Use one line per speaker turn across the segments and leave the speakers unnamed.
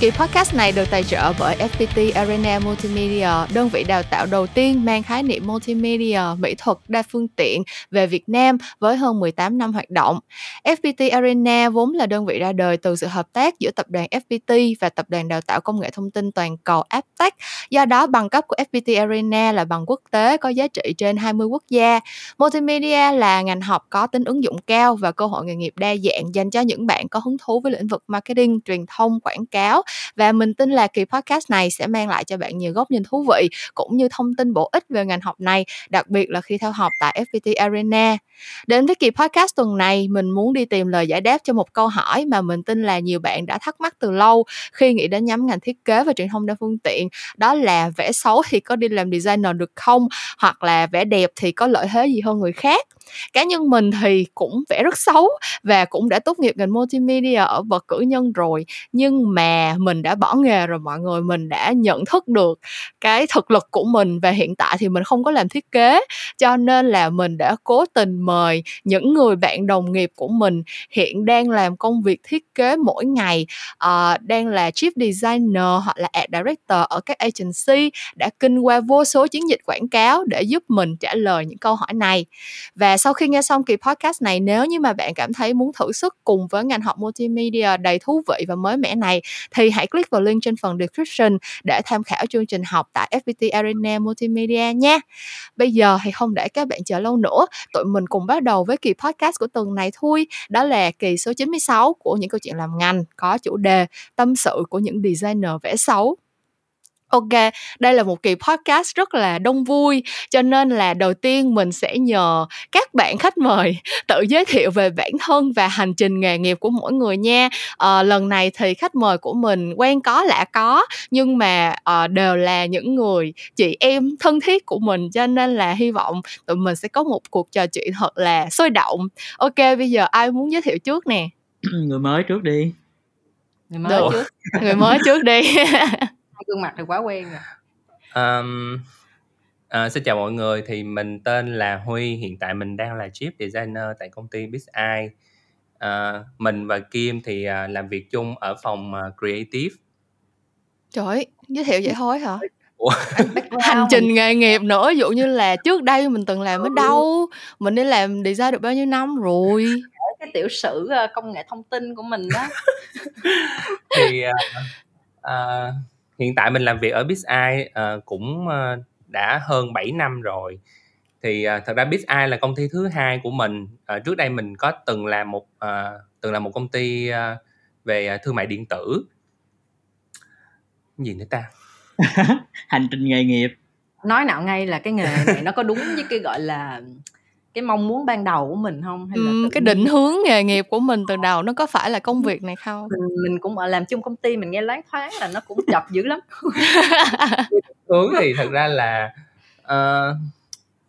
Kỳ podcast này được tài trợ bởi FPT Arena Multimedia, đơn vị đào tạo đầu tiên mang khái niệm multimedia, mỹ thuật đa phương tiện về Việt Nam với hơn 18 năm hoạt động. FPT Arena vốn là đơn vị ra đời từ sự hợp tác giữa tập đoàn FPT và tập đoàn đào tạo công nghệ thông tin toàn cầu Aptech. Do đó, bằng cấp của FPT Arena là bằng quốc tế có giá trị trên 20 quốc gia. Multimedia là ngành học có tính ứng dụng cao và cơ hội nghề nghiệp đa dạng dành cho những bạn có hứng thú với lĩnh vực marketing, truyền thông, quảng cáo và mình tin là kỳ podcast này sẽ mang lại cho bạn nhiều góc nhìn thú vị cũng như thông tin bổ ích về ngành học này, đặc biệt là khi theo học tại FPT Arena. Đến với kỳ podcast tuần này, mình muốn đi tìm lời giải đáp cho một câu hỏi mà mình tin là nhiều bạn đã thắc mắc từ lâu khi nghĩ đến nhắm ngành thiết kế và truyền thông đa phương tiện, đó là vẽ xấu thì có đi làm designer được không, hoặc là vẽ đẹp thì có lợi thế gì hơn người khác. Cá nhân mình thì cũng vẽ rất xấu và cũng đã tốt nghiệp ngành multimedia ở bậc cử nhân rồi, nhưng mà mình đã bỏ nghề rồi mọi người mình đã nhận thức được cái thực lực của mình và hiện tại thì mình không có làm thiết kế. Cho nên là mình đã cố tình mời những người bạn đồng nghiệp của mình hiện đang làm công việc thiết kế mỗi ngày. Uh, đang là chief designer hoặc là ad director ở các agency đã kinh qua vô số chiến dịch quảng cáo để giúp mình trả lời những câu hỏi này. Và sau khi nghe xong kỳ podcast này nếu như mà bạn cảm thấy muốn thử sức cùng với ngành học multimedia đầy thú vị và mới mẻ này thì hãy click vào link trên phần description để tham khảo chương trình học tại FPT Arena Multimedia nha. Bây giờ thì không để các bạn chờ lâu nữa, tụi mình cùng bắt đầu với kỳ podcast của tuần này thôi. Đó là kỳ số 96 của những câu chuyện làm ngành có chủ đề tâm sự của những designer vẽ xấu. Ok, đây là một kỳ podcast rất là đông vui cho nên là đầu tiên mình sẽ nhờ các bạn khách mời tự giới thiệu về bản thân và hành trình nghề nghiệp của mỗi người nha. À, lần này thì khách mời của mình quen có lạ có nhưng mà à, đều là những người chị em thân thiết của mình cho nên là hy vọng tụi mình sẽ có một cuộc trò chuyện thật là sôi động. Ok, bây giờ ai muốn giới thiệu trước nè?
người mới trước đi.
Người mới Được. trước. Người mới trước đi.
gương mặt thì quá quen rồi
um, À, xin chào mọi người, thì mình tên là Huy, hiện tại mình đang là Chief Designer tại công ty BizEye. À, mình và Kim thì à, làm việc chung ở phòng à, Creative.
Trời giới thiệu vậy thôi hả? Ủa? Hành trình nghề nghiệp nữa, dụ như là trước đây mình từng làm ở đâu, mình đi làm design được bao nhiêu năm rồi.
Cái tiểu sử công nghệ thông tin của mình đó.
thì uh, uh, hiện tại mình làm việc ở BizEye uh, cũng uh, đã hơn 7 năm rồi. Thì uh, thật ra BizEye là công ty thứ hai của mình. Uh, trước đây mình có từng làm một uh, từng làm một công ty uh, về thương mại điện tử. Gì nữa ta?
Hành trình nghề nghiệp.
Nói nào ngay là cái nghề này nó có đúng với cái gọi là cái mong muốn ban đầu của mình không?
Hay là ừ, cái định hướng nghề nghiệp của mình từ đầu nó có phải là công việc này không?
Mình, mình cũng ở làm chung công ty mình nghe loáng thoáng là nó cũng chập dữ lắm.
Hướng thì thật ra là uh,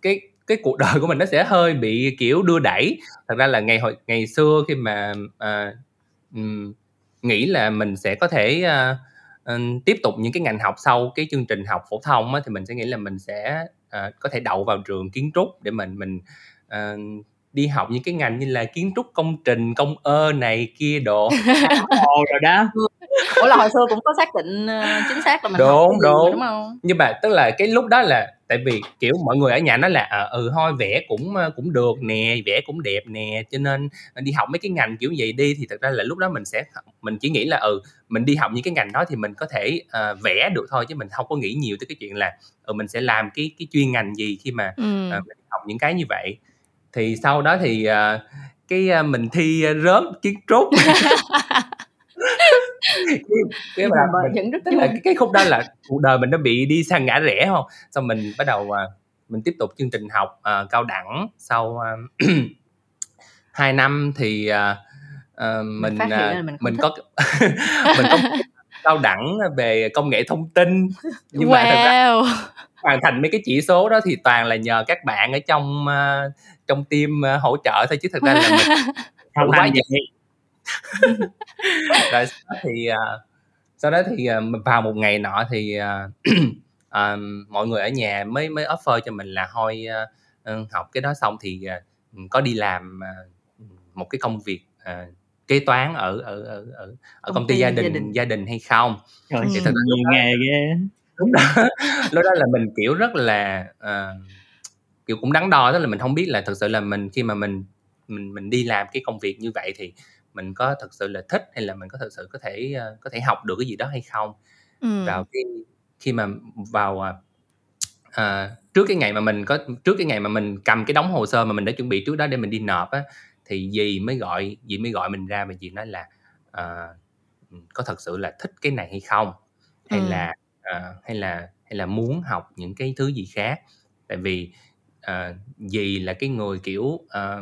cái cái cuộc đời của mình nó sẽ hơi bị kiểu đưa đẩy. Thật ra là ngày hồi ngày xưa khi mà uh, um, nghĩ là mình sẽ có thể uh, uh, tiếp tục những cái ngành học sau cái chương trình học phổ thông á, thì mình sẽ nghĩ là mình sẽ uh, có thể đậu vào trường kiến trúc để mình mình uh, đi học những cái ngành như là kiến trúc công trình công ơ này kia đồ.
Rồi đó.
Ủa là hồi xưa cũng có xác định uh, chính xác là mình
đúng học đúng. đúng không? Nhưng mà tức là cái lúc đó là tại vì kiểu mọi người ở nhà nói là à, ừ thôi vẽ cũng cũng được nè vẽ cũng đẹp nè cho nên đi học mấy cái ngành kiểu vậy đi thì thật ra là lúc đó mình sẽ mình chỉ nghĩ là ừ mình đi học những cái ngành đó thì mình có thể uh, vẽ được thôi chứ mình không có nghĩ nhiều tới cái chuyện là ừ mình sẽ làm cái cái chuyên ngành gì khi mà ừ. uh, mình học những cái như vậy thì sau đó thì uh, cái uh, mình thi uh, rớt kiến trúc. Cái mà mình, những tức là cái, cái khúc đó là cuộc đời mình nó bị đi sang ngã rẽ không? Xong mình bắt đầu uh, mình tiếp tục chương trình học uh, cao đẳng. Sau uh, 2 năm thì uh, uh, mình mình, uh, mình, mình có mình có cao đẳng về công nghệ thông tin
nhưng wow. mà thật ra
hoàn thành mấy cái chỉ số đó thì toàn là nhờ các bạn ở trong uh, trong team uh, hỗ trợ thôi chứ thật ra là mình không quá vậy rồi sau đó thì uh, sau đó thì uh, vào một ngày nọ thì uh, uh, mọi người ở nhà mới mới offer cho mình là thôi uh, học cái đó xong thì uh, có đi làm uh, một cái công việc uh, kế toán ở ở ở ở, ở
Công
công ty gia
gia
đình
đình.
gia đình hay không
Trời,
thì thật
nhiều
đó
nghề ghê.
đúng đó lúc đó là mình kiểu rất là ờ, kiểu cũng đắn đo tức là mình không biết là thực sự là mình khi mà mình mình mình đi làm cái công việc như vậy thì mình có thực sự là thích hay là mình có thực sự có thể ờ, có thể học được cái gì đó hay không
Ừm.
vào cái khi mà vào à, trước cái ngày mà mình có trước cái ngày mà mình cầm cái đống hồ sơ mà mình đã chuẩn bị trước đó để mình đi nộp á thì dì mới gọi dì mới gọi mình ra và dì nói là à, có thật sự là thích cái này hay không hay
Ừm.
là à, hay là hay là muốn học những cái thứ gì khác tại vì à, dì là cái người kiểu à,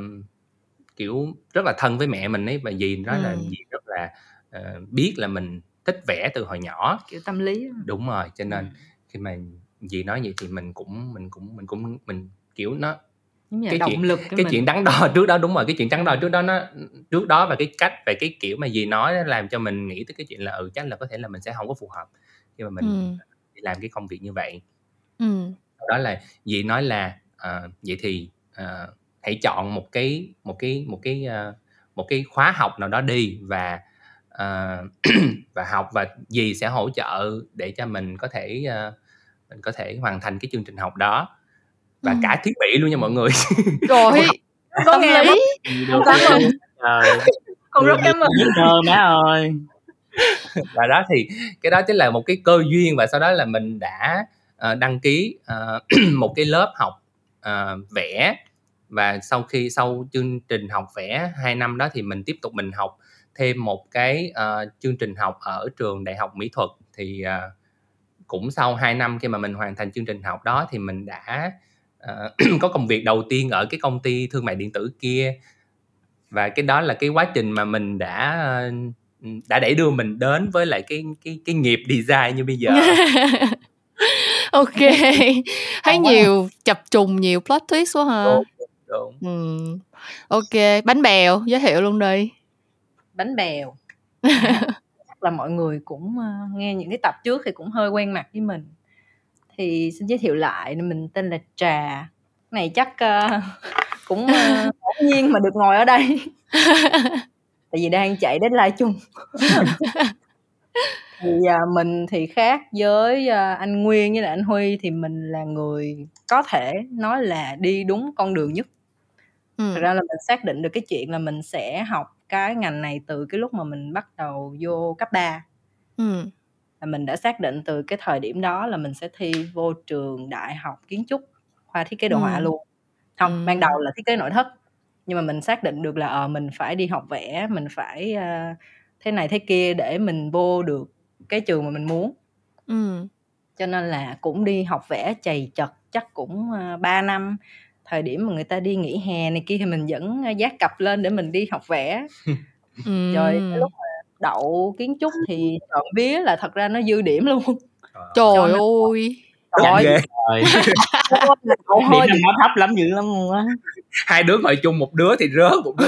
kiểu rất là thân với mẹ mình ấy và dì nói là
Ừm.
dì rất là ờ, biết là mình thích vẽ từ hồi nhỏ
kiểu tâm lý
đúng rồi cho nên
Ừ.
khi mà dì nói vậy thì mình cũng mình cũng mình cũng mình kiểu nó
là
cái
động
chuyện
lực
cái
mình.
chuyện đắn đo trước đó đúng rồi cái chuyện đắn đo trước đó nó trước đó và cái cách về cái kiểu mà dì nói nó làm cho mình nghĩ tới cái chuyện là ừ chắc là có thể là mình sẽ không có phù hợp khi mà mình đi làm cái công việc như vậy.
Ừm.
đó là dì nói là à, vậy thì à, hãy chọn một cái một cái một cái à, một cái khóa học nào đó đi và à, và học và dì sẽ hỗ trợ để cho mình có thể mình có thể hoàn thành cái chương trình học đó và
Ừm.
cả thiết bị luôn nha mọi người.
Rồi,
có nghe
lý.
không
Được
cảm ơn.
Trời,
con rất cảm ơn.
mơ má ơi.
và đó thì cái đó chính là một cái cơ duyên và sau đó là mình đã ờ, đăng ký ờ, một cái lớp học ờ, vẽ. Và sau khi sau chương trình học vẽ 2 năm đó thì mình tiếp tục mình học thêm một cái ờ, chương trình học ở trường đại học mỹ thuật. Thì ờ, cũng sau 2 năm khi mà mình hoàn thành chương trình học đó thì mình đã ờ, có công việc đầu tiên ở cái công ty thương mại điện tử kia. Và cái đó là cái quá trình mà mình đã ờ, đã đẩy đưa mình đến với lại cái cái cái nghiệp design như bây giờ.
Ok. Thấy nhiều chập trùng nhiều plot twist quá ha.
Đúng đúng
Ừm. ok bánh bèo giới thiệu luôn đi.
Bánh bèo. Chắc là mọi người cũng ờ, nghe những cái tập trước thì cũng hơi quen mặt với mình thì xin giới thiệu lại mình tên là trà. Cái này chắc ờ, cũng ờ, ngẫu nhiên mà được ngồi ở đây. Tại vì đang chạy deadline chung. Thì à, mình thì khác với à, anh Nguyên với lại anh Huy thì mình là người có thể nói là đi đúng con đường nhất.
Ừm.
thật ra là mình xác định được cái chuyện là mình sẽ học cái ngành này từ cái lúc mà mình bắt đầu vô cấp 3
Ừm.
Là mình đã xác định từ cái thời điểm đó là mình sẽ thi vô trường đại học kiến trúc khoa thiết kế đồ họa
Ừm.
luôn không
Ừm.
ban đầu là thiết kế nội thất nhưng mà mình xác định được là ờ mình phải đi học vẽ mình phải ờ, thế này thế kia để mình vô được cái trường mà mình muốn
Ừm.
cho nên là cũng đi học vẽ chầy chật chắc cũng uh, 3 năm thời điểm mà người ta đi nghỉ hè này kia thì mình vẫn ờ, dắt cặp lên để mình đi học vẽ rồi cái lúc mà đậu kiến trúc thì trộm vía là thật ra nó dư điểm luôn.
Trời
cho nên-
ơi.
trời ơi
ghê.
Trời,
đậu
điểm
hơi
nó thấp lắm dữ lắm luôn á.
hai đứa ngồi chung một đứa thì rớt một đứa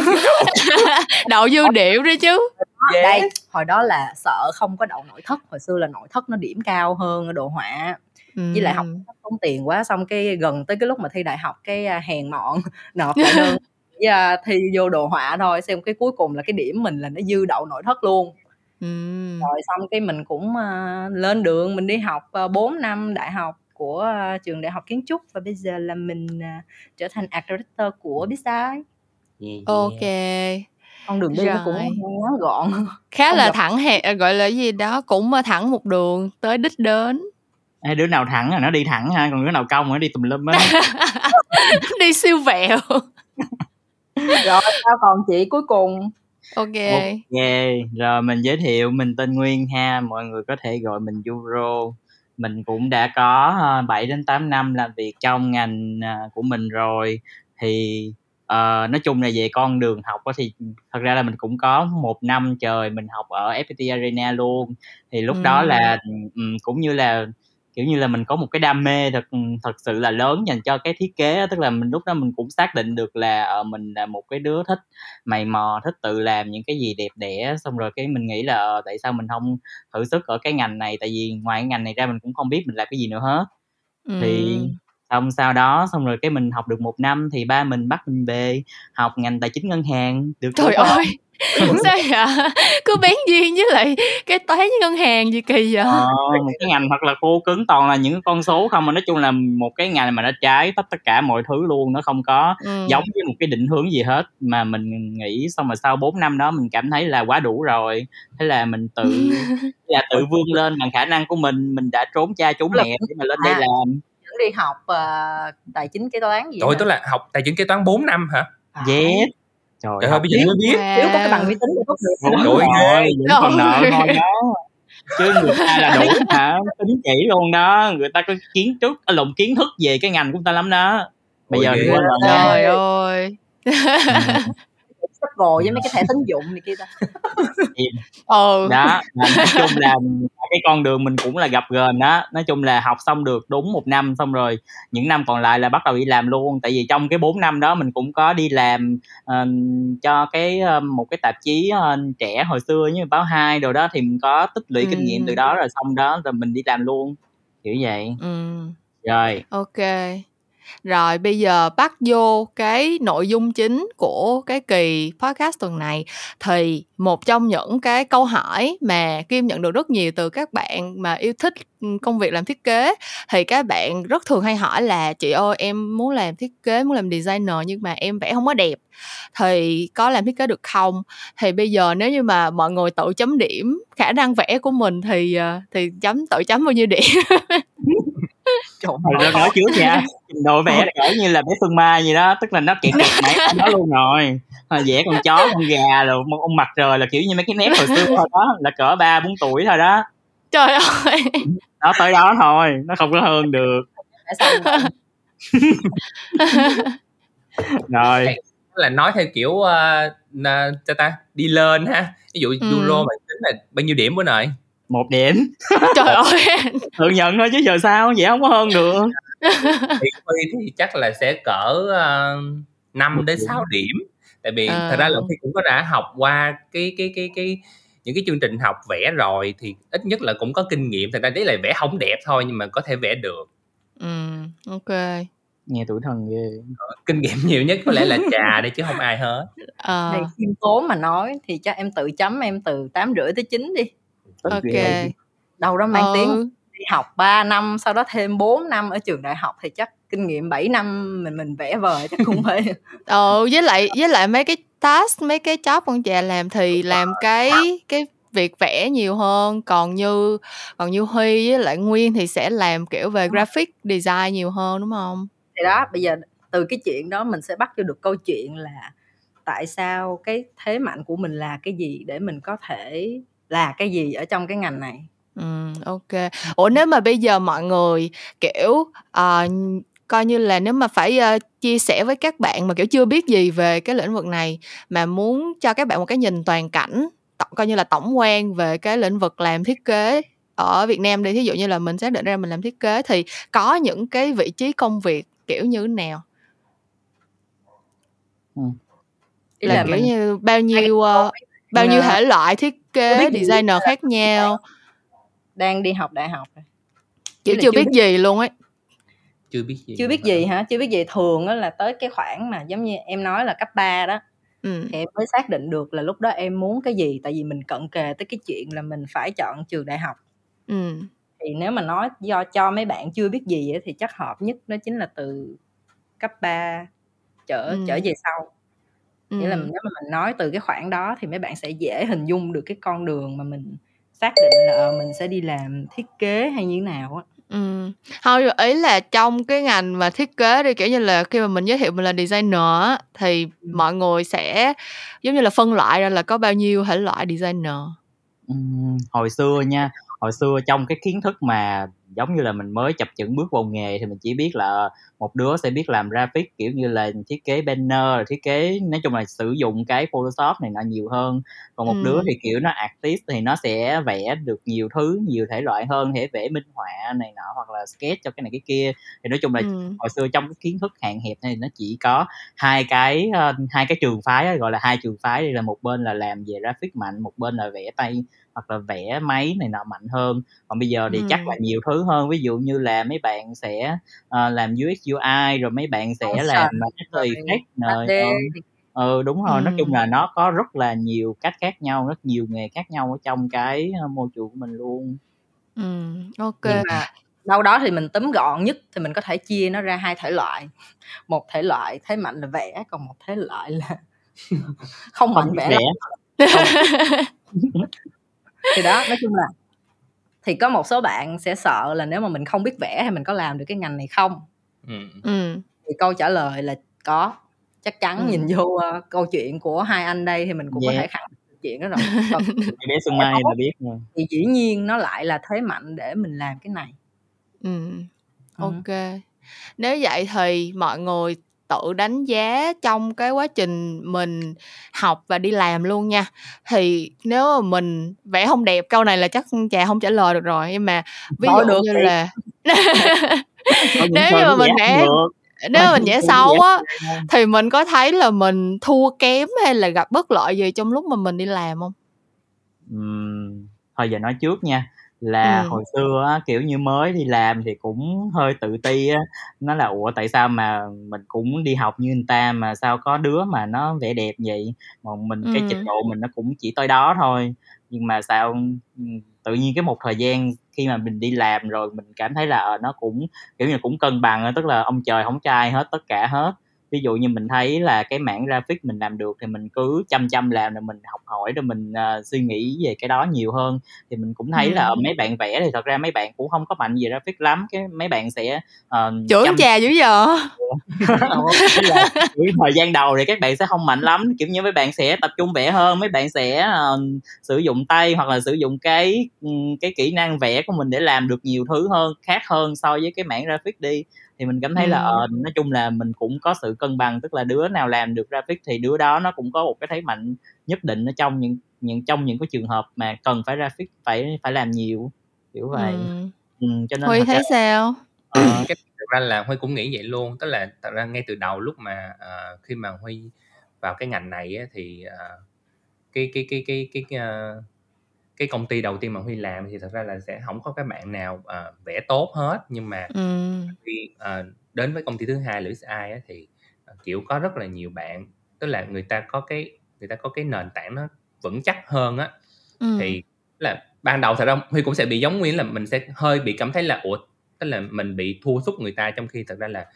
đậu. Dư điểm đi chứ.
Yes.
đây hồi đó là sợ không có đậu nội thất hồi xưa là nội thất nó điểm cao hơn ở đồ họa. Với lại học tốn tiền quá xong cái gần tới cái lúc mà thi đại học cái à, hèn mọn nộp lại đơn à, thi vô đồ họa thôi xem cái cuối cùng là cái điểm mình là nó dư đậu nội thất luôn
Ừm.
rồi xong cái mình cũng à, lên đường mình đi học uh, 4 năm đại học của à, trường đại học kiến trúc và bây giờ là mình à, trở thành art director của
Yeah, yeah.
ok
con đường đi nó cũng
Rồi.
ngắn gọn
khá
Không
là
gặp-
thẳng hẹn à, gọi là gì đó cũng ờ, thẳng một đường tới đích đến
Ê, đứa nào thẳng là nó đi thẳng ha, còn đứa nào cong nó đi tùm lum á.
đi siêu vẹo
rồi sao còn chị cuối cùng.
Ok.
Ok, rồi mình giới thiệu mình tên Nguyên ha, mọi người có thể gọi mình Euro. Mình cũng đã có ờ, 7 đến 8 năm làm việc trong ngành à, của mình rồi. Thì ờ, nói chung là về con đường học á thì thật ra là mình cũng có một năm trời mình học ở FPT Arena luôn. Thì lúc đó là ừm, cũng như là kiểu như là mình có một cái đam mê thật thật sự là lớn dành cho cái thiết kế tức là mình lúc đó mình cũng xác định được là ờ, mình là một cái đứa thích mày mò thích tự làm những cái gì đẹp đẽ. Xong rồi cái mình nghĩ là ờ, tại sao mình không thử sức ở cái ngành này? Tại vì ngoài cái ngành này ra mình cũng không biết mình làm cái gì nữa hết. Thì
Ừm.
xong sau đó xong rồi cái mình học được một năm thì ba mình bắt mình về học ngành tài chính ngân hàng. Được
trời ơi sao vậy? Cứ bén duyên với lại cái toán với ngân hàng gì kỳ vậy?
Ờ, một cái ngành thật là khô cứng toàn là những con số không mà nói chung là một cái ngành mà nó trái tất tất cả mọi thứ luôn nó không có
ừ.
giống với một cái định hướng gì hết. Mà mình nghĩ xong rồi sau 4 năm đó mình cảm thấy là quá đủ rồi. Thế là mình tự là tự vươn lên bằng khả năng của mình. Mình đã trốn cha trốn mẹ để mà lên đây
À.
làm.
đi học ờ, tài chính kế toán gì
Trời tức là học tài chính kế toán 4 năm hả?
Yes trời
Trời ơi, bây giờ mới biết.
Nếu có cái bằng vi tính thì tốt nghiệp
đúng
Trời ơi,
rồi vẫn còn nợ thôi. đó. Chứ người ta là đủ hả? Tính chỉ luôn đó. Người ta có kiến thức à, lộn kiến thức về cái ngành của người ta lắm đó. Bây
Ôi,
giờ quên rồi
trời ơi
vồ với mấy cái thẻ tín dụng này kia ta.
Ừ.
đó nói chung là cái con đường mình cũng là gặp gờn đó. Nói chung là học xong được đúng một năm xong rồi những năm còn lại là bắt đầu đi làm luôn. Tại vì trong cái 4 năm đó mình cũng có đi làm ờ, cho cái ờ, một cái tạp chí ờ, trẻ hồi xưa như báo hai đồ đó thì mình có tích lũy kinh nghiệm từ
Ừ.
đó rồi xong đó rồi mình đi làm luôn. Kiểu vậy.
Ừ.
Rồi.
Ok rồi bây giờ bắt vô cái nội dung chính của cái kỳ podcast tuần này. Thì một trong những cái câu hỏi mà Kim nhận được rất nhiều từ các bạn mà yêu thích công việc làm thiết kế, thì các bạn rất thường hay hỏi là, chị ơi, em muốn làm thiết kế, muốn làm designer nhưng mà em vẽ không có đẹp, thì có làm thiết kế được không? Thì bây giờ nếu như mà mọi người tự chấm điểm khả năng vẽ của mình thì ờ, thì chấm, tự chấm bao nhiêu điểm?
Trời
ra nói trước nha. Độ vẽ là cỡ như là bé Phương Mai gì đó tức là nó kẹt kẹt máy đó luôn rồi. Vẽ con chó con gà rồi một ông mặt trời là kiểu như mấy cái nét hồi xưa thôi đó là cỡ ba bốn tuổi thôi đó.
Trời ơi.
Nó tới đó thôi nó không có hơn được. Rồi.
Là nói theo kiểu uh, na, cho ta đi lên ha. Ví dụ
Ừ.
euro mà tính là bao nhiêu điểm bữa nội
một điểm.
Trời ơi.
Tự nhận thôi chứ giờ sao? Vậy không có hơn được.
Thì thì chắc là sẽ cỡ uh, 5
Một
đến. 6 điểm. Tại vì
Ờ.
thật ra là Huy cũng có đã học qua cái cái cái cái những cái chương trình học vẽ rồi thì ít nhất là cũng có kinh nghiệm. Thật ra đấy là vẽ không đẹp thôi nhưng mà có thể vẽ được.
Ừ ok.
Nghe tuổi thân ghê.
Kinh nghiệm nhiều nhất có lẽ là trà đây chứ không ai hết.
Ờ,
Thì khiêm tốn mà nói thì chắc em tự chấm em từ tám rưỡi tới 9 đi
ok.
đâu đó mang
Ừ,
tiếng đi học 3 năm sau đó thêm 4 năm ở trường đại học thì chắc kinh nghiệm 7 năm mình mình vẽ vời chắc cũng phải
ờ với lại với lại mấy cái task mấy cái job con già làm thì làm cái cái việc vẽ nhiều hơn. Còn như còn như Huy với lại Nguyên thì sẽ làm kiểu về graphic design nhiều hơn đúng không?
Thì đó bây giờ từ cái chuyện đó mình sẽ bắt cho được câu chuyện là tại sao cái thế mạnh của mình là cái gì để mình có thể là cái gì ở trong cái ngành này.
Ừ, ok. Ủa nếu mà bây giờ mọi người kiểu ờ, coi như là nếu mà phải ờ, chia sẻ với các bạn mà kiểu chưa biết gì về cái lĩnh vực này mà muốn cho các bạn một cái nhìn toàn cảnh tổng- coi như là tổng quan về cái lĩnh vực làm thiết kế ở Việt Nam đi thí dụ như là mình xác định ra mình làm thiết kế thì có những cái vị trí công việc kiểu như thế nào?
Ý
là,
là
kiểu
mình
như bao nhiêu ờ, bao nhiêu thể loại thiết kế designer khác nhau.
đang đi học đại học rồi.
kiểu
là
chưa
chưa
biết gì luôn ấy.
Chưa biết gì
chưa biết gì hả? chưa biết gì. Thường á là tới cái khoảng mà giống như em nói là cấp 3 đó
ừ.
thì em mới xác định được là lúc đó em muốn cái gì. Tại vì mình cận kề tới cái chuyện là mình phải chọn trường đại học.
Ừ.
thì nếu mà nói do cho mấy bạn chưa biết gì á, thì chắc hợp nhất đó chính là từ cấp 3 trở
Ừ.
trở về sau nghĩa là
ừ.
nếu mà mình nói từ cái khoảng đó thì mấy bạn sẽ dễ hình dung được cái con đường mà mình xác định là ờ, mình sẽ đi làm thiết kế hay như thế nào á
Ừ. Thôi ý là trong cái ngành mà thiết kế đi kiểu như là khi mà mình giới thiệu mình là designer á, thì
Ừ.
mọi người sẽ giống như là phân loại ra là có bao nhiêu thể loại designer.
Ừm, hồi xưa nha hồi xưa trong cái kiến thức mà giống như là mình mới chập chững bước vào nghề thì mình chỉ biết là một đứa sẽ biết làm graphic kiểu như là thiết kế banner thiết kế nói chung là sử dụng cái photoshop này nọ nhiều hơn còn một
Ừ.
đứa thì kiểu nó artist thì nó sẽ vẽ được nhiều thứ nhiều thể loại hơn thể vẽ minh họa này nọ hoặc là sketch cho cái này cái kia thì nói chung là
Ừ.
hồi xưa trong cái kiến thức hạn hẹp này nó chỉ có hai cái ờ, hai cái trường phái gọi là hai trường phái đây là một bên là làm về graphic mạnh một bên là vẽ tay hoặc là vẽ máy này nọ mạnh hơn còn bây giờ thì
Ừ.
chắc là nhiều thứ hơn ví dụ như là mấy bạn sẽ ờ, làm UX UI rồi mấy bạn sẽ
Motion,
làm
rồi
Effects rồi
3D
ờ, ừ đúng rồi nói chung
Ừm.
là nó có rất là nhiều cách khác nhau rất nhiều nghề khác nhau ở trong cái ờ, môi trường của mình luôn
Ừm, OK.
Nhưng mà đâu đó thì mình túm gọn nhất thì mình có thể chia nó ra hai thể loại. Một thể loại thế mạnh là vẽ, còn một thể loại là không
không
mạnh vẽ
vẽ.
Thì đó, nói chung là thì có một số bạn sẽ sợ là nếu mà mình không biết vẽ thì mình có làm được cái ngành này không?
Ừm.
Ừm.
Thì câu trả lời là có. Chắc chắn nhìn
Ừm.
vô, ơ, câu chuyện của hai anh đây thì mình cũng có
Yeah.
thể khẳng chuyện đó rồi. Còn
bé Xuân Mai
tốt
là biết rồi
thì dĩ nhiên nó lại là thế mạnh để mình làm cái này.
Ừm,
Ừm.
OK. Nếu vậy thì mọi người tự đánh giá trong cái quá trình mình học và đi làm luôn nha. Thì nếu mà mình vẽ hông đẹp, câu này là chắc Trà hông trả lời được rồi, nhưng mà ví dụ
được
như
chị.
là nếu như mà mình
vẽ không
nếu mà mình vẽ xấu á,
không
thì mình có thấy là mình thua kém hay là gặp bất lợi gì trong lúc mà mình đi làm hông?
Ừm, thôi giờ nói trước nha, là
Ừm.
hồi xưa á, kiểu như, mới đi làm thì cũng hơi tự ti á, nói là "Ủa, tại sao mà mình cũng đi học như người ta mà sao có đứa mà nó vẽ đẹp vậy?" Mà mình cái trình
Ừm.
độ mình nó cũng chỉ tới đó thôi. Nhưng mà sao, ừm, tự nhiên cái một thời gian khi mà mình đi làm rồi mình cảm thấy là, ờ, nó cũng, kiểu như, cũng cân bằng á, tức là ông trời hổng cho ai hết tất cả hết. Ví dụ như mình thấy là cái mảng graphic mình làm được thì mình cứ chăm chăm làm rồi mình học hỏi rồi mình, ờ, suy nghĩ về cái đó nhiều hơn. Thì mình cũng thấy là, ờ,
Ừm.
mấy bạn vẽ thì thật ra mấy bạn cũng hông có mạnh về graphic lắm, cái mấy bạn sẽ, ờ,
Chưởng
chăm
Trà dữ
ý là, thời gian đầu thì các bạn sẽ hông mạnh lắm, kiểu như, mấy bạn sẽ tập trung vẽ hơn, mấy bạn sẽ, ờ, sử dụng tay hoặc là sử dụng cái, cái kỹ năng vẽ của mình để làm được nhiều thứ hơn, khác hơn so với cái mảng graphic đi. Thì mình cảm thấy là, ờ, nói chung là mình cũng có sự cân bằng, tức là đứa nào làm được graphic thì đứa đó nó cũng có một cái thế mạnh nhất định ở trong những những trong những cái trường hợp mà cần phải graphic phải phải làm nhiều, kiểu vậy.
Ừm.
Ừm, cho nên
Huy
thật ra
thấy sao?
Ờ, cái thực ra là Huy cũng nghĩ vậy luôn, tức là thật ra ngay từ đầu lúc mà, ờ, khi mà Huy vào cái ngành này á thì, ờ, cái cái cái cái cái, ơ, cái công ty đầu tiên mà Huy làm thì thật ra là sẽ hổng có cái bạn nào, ờ, vẽ tốt hết. Nhưng mà
Ừm.
khi, ờ, đến với công ty thứ hai là XI á thì, ờ, kiểu, có rất là nhiều bạn, tức là người ta có cái người ta có cái nền tảng nó vững chắc hơn á.
Ừm.
Thì là ban đầu thật ra Huy cũng sẽ bị giống Nguyên là mình sẽ hơi bị cảm thấy là "Ủa?" Tức là mình bị thua sút người ta, trong khi thật ra là,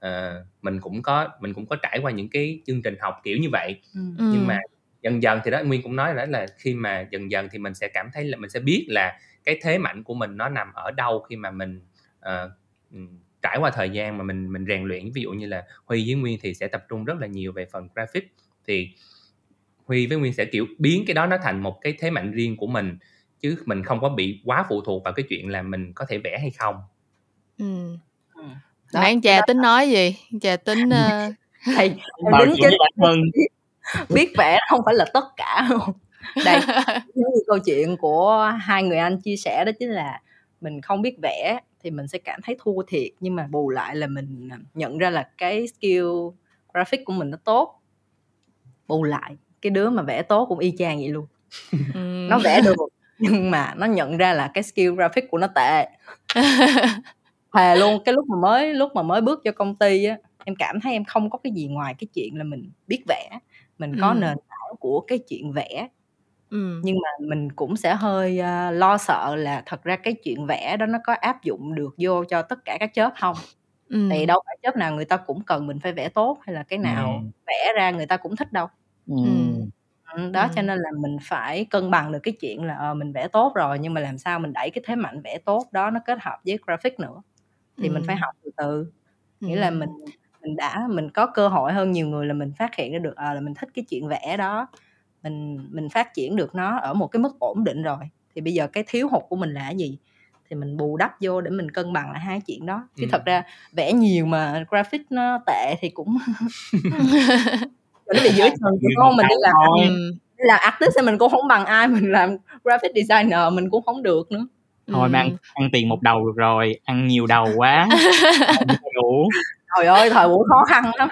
ờ, mình cũng có mình cũng có trải qua những cái chương trình học kiểu như vậy.
Ừm.
Nhưng mà. Dần dần thì đó, Nguyên cũng nói đó là khi mà dần dần thì mình sẽ cảm thấy là mình sẽ biết là cái thế mạnh của mình nó nằm ở đâu khi mà mình, ờ, ừm, trải qua thời gian mà mình mình rèn luyện. Ví dụ như là Huy với Nguyên thì sẽ tập trung rất là nhiều về phần graphic, thì Huy với Nguyên sẽ, kiểu, biến cái đó nó thành một cái thế mạnh riêng của mình, chứ mình không có bị quá phụ thuộc vào cái chuyện là mình có thể vẽ hay không.
Hồi
Đó,
nãy Trà tính nói gì? Trà tính,
chính
với bản thân.
biết vẽ không phải là tất cả luôn. Đây, như câu chuyện của hai người anh chia sẻ đó chính là mình không biết vẽ thì mình sẽ cảm thấy thua thiệt, nhưng mà bù lại là mình, nhận ra là cái skill graphic của mình nó tốt. Bù lại, cái đứa mà vẽ tốt cũng y chang vậy luôn.
Ừm.
Nó vẽ được, nhưng mà nó nhận ra là cái skill graphic của nó tệ. Thề luôn, cái lúc mà mới lúc mà mới bước vô công ty á, em cảm thấy em không có cái gì ngoài cái chuyện là mình biết vẽ, mình có
Ừm.
nền tảng của cái chuyện vẽ.
Ừm.
Nhưng mà mình cũng sẽ hơi, a, lo sợ là thật ra cái chuyện vẽ đó nó có áp dụng được vô cho tất cả các job hông?
Ừm.
đâu phải job nào người ta cũng cần mình phải vẽ tốt, hay là cái nào
Ừm.
vẽ ra người ta cũng thích đâu.
Ừm.
Ừm.
Ừm, đó, cho
Ừm.
nên là mình phải cân bằng được cái chuyện là, ờ, mình vẽ tốt rồi, nhưng mà làm sao mình đẩy cái thế mạnh vẽ tốt đó nó kết hợp với graphic nữa. Thì mình phải
Ừm.
học từ từ, nghĩa là mình
Ừm.
Mình đã mình có cơ hội hơn nhiều người là mình phát hiện ra được, ờ, là mình thích cái chuyện vẽ đó, mình mình phát triển được nó ở một cái mức ổn định rồi, thì bây giờ cái thiếu hụt của mình là cái gì? Thì mình bù đắp vô để mình cân bằng lại hai chuyện đó. Chứ
Ừm.
thật ra vẽ nhiều mà graphic nó tệ thì cũng nó bị giữa chừng,
Nguyên
đúng
một
hông? Mình đi làm đi làm artist thì mình cũng hổng bằng ai, mình làm graphic designer mình cũng hổng được nữa.
Thôi mà ăn ăn tiền một đầu được rồi, ăn nhiều đầu quá, chưa đủ.
Trời ơi, thời buổi khó khăn lắm.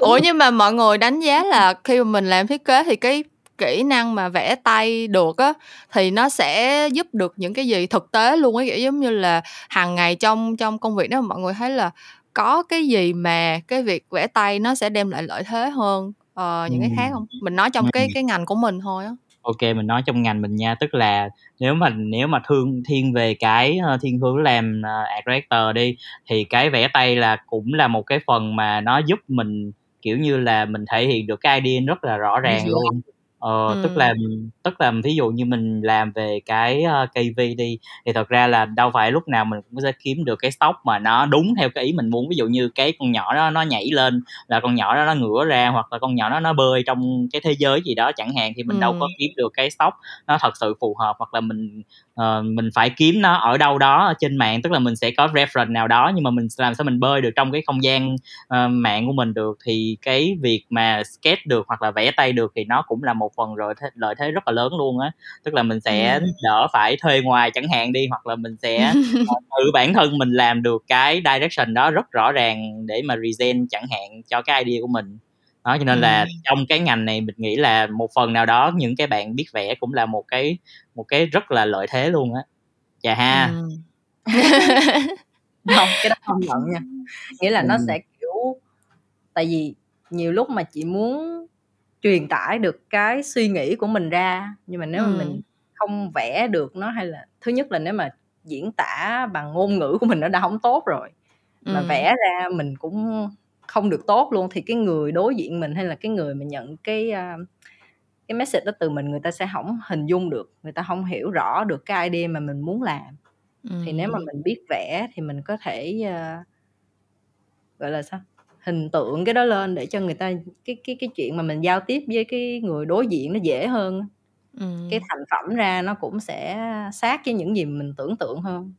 Ủa, nhưng mà mọi người đánh giá là khi mà mình làm thiết kế thì cái kỹ năng mà vẽ tay được á, thì nó sẽ giúp được những cái gì thực tế luôn á? Kiểu, giống như là hàng ngày trong trong công việc mà mọi người thấy là có cái gì mà cái việc vẽ tay nó sẽ đem lại lợi thế hơn ờ, những cái khác không? Mình nói trong cái cái ngành của mình thôi á
ok mình nói trong ngành mình nha tức là nếu mà nếu mà thương thiên về cái uh, thiên hướng làm art director đi thì cái vẽ tay là cũng là một cái phần mà nó giúp mình kiểu như là mình thể hiện được cái idea rất là rõ ràng luôn ờ, ừ. tức là tức là ví dụ như mình làm về cái uh, KV đi thì thật ra là đâu phải lúc nào mình cũng sẽ kiếm được cái stock mà nó đúng theo cái ý mình muốn ví dụ như cái con nhỏ đó nó nhảy lên là con nhỏ đó nó ngửa ra hoặc là con nhỏ đó nó bơi trong cái thế giới gì đó chẳng hạn thì mình ừ. đâu có kiếm được cái stock nó thật sự phù hợp hoặc là mình uh, mình phải kiếm nó ở đâu đó trên mạng tức là mình sẽ có reference nào đó nhưng mà mình làm sao mình bơi được trong cái không gian uh, mạng của mình được thì cái việc mà sketch được hoặc là vẽ tay được thì nó cũng là một phần rồi thế, lợi thế rất là lớn luôn á. Tức là mình sẽ đỡ phải thuê ngoài chẳng hạn đi hoặc là mình sẽ tự bản thân mình làm được cái direction đó rất rõ ràng để mà present chẳng hạn cho cái idea của mình đó cho nên là ừ. trong cái ngành này mình nghĩ là một phần nào đó những cái bạn biết vẽ cũng là một cái một cái rất là lợi thế luôn á chà ha ừ.
không cái đó không nhận nha nghĩa là ừ. nó sẽ kiểu tại vì nhiều lúc mà chị muốn truyền tải được cái suy nghĩ của mình ra nhưng mà nếu ừ. mà mình không vẽ được nó hay là thứ nhất là nếu mà diễn tả bằng ngôn ngữ của mình nó đã không tốt rồi mà ừ. vẽ ra mình cũng không được tốt luôn thì cái người đối diện mình hay là cái người mà nhận cái uh, cái message đó từ mình người ta sẽ không hình dung được người ta không hiểu rõ được cái idea mà mình muốn làm ừ. thì nếu mà mình biết vẽ thì mình có thể uh, gọi là sao hình tượng cái đó lên để cho người ta cái cái cái chuyện mà mình giao tiếp với cái người đối diện nó dễ hơn ừ. cái thành phẩm ra nó cũng sẽ sát với những gì mình tưởng tượng hơn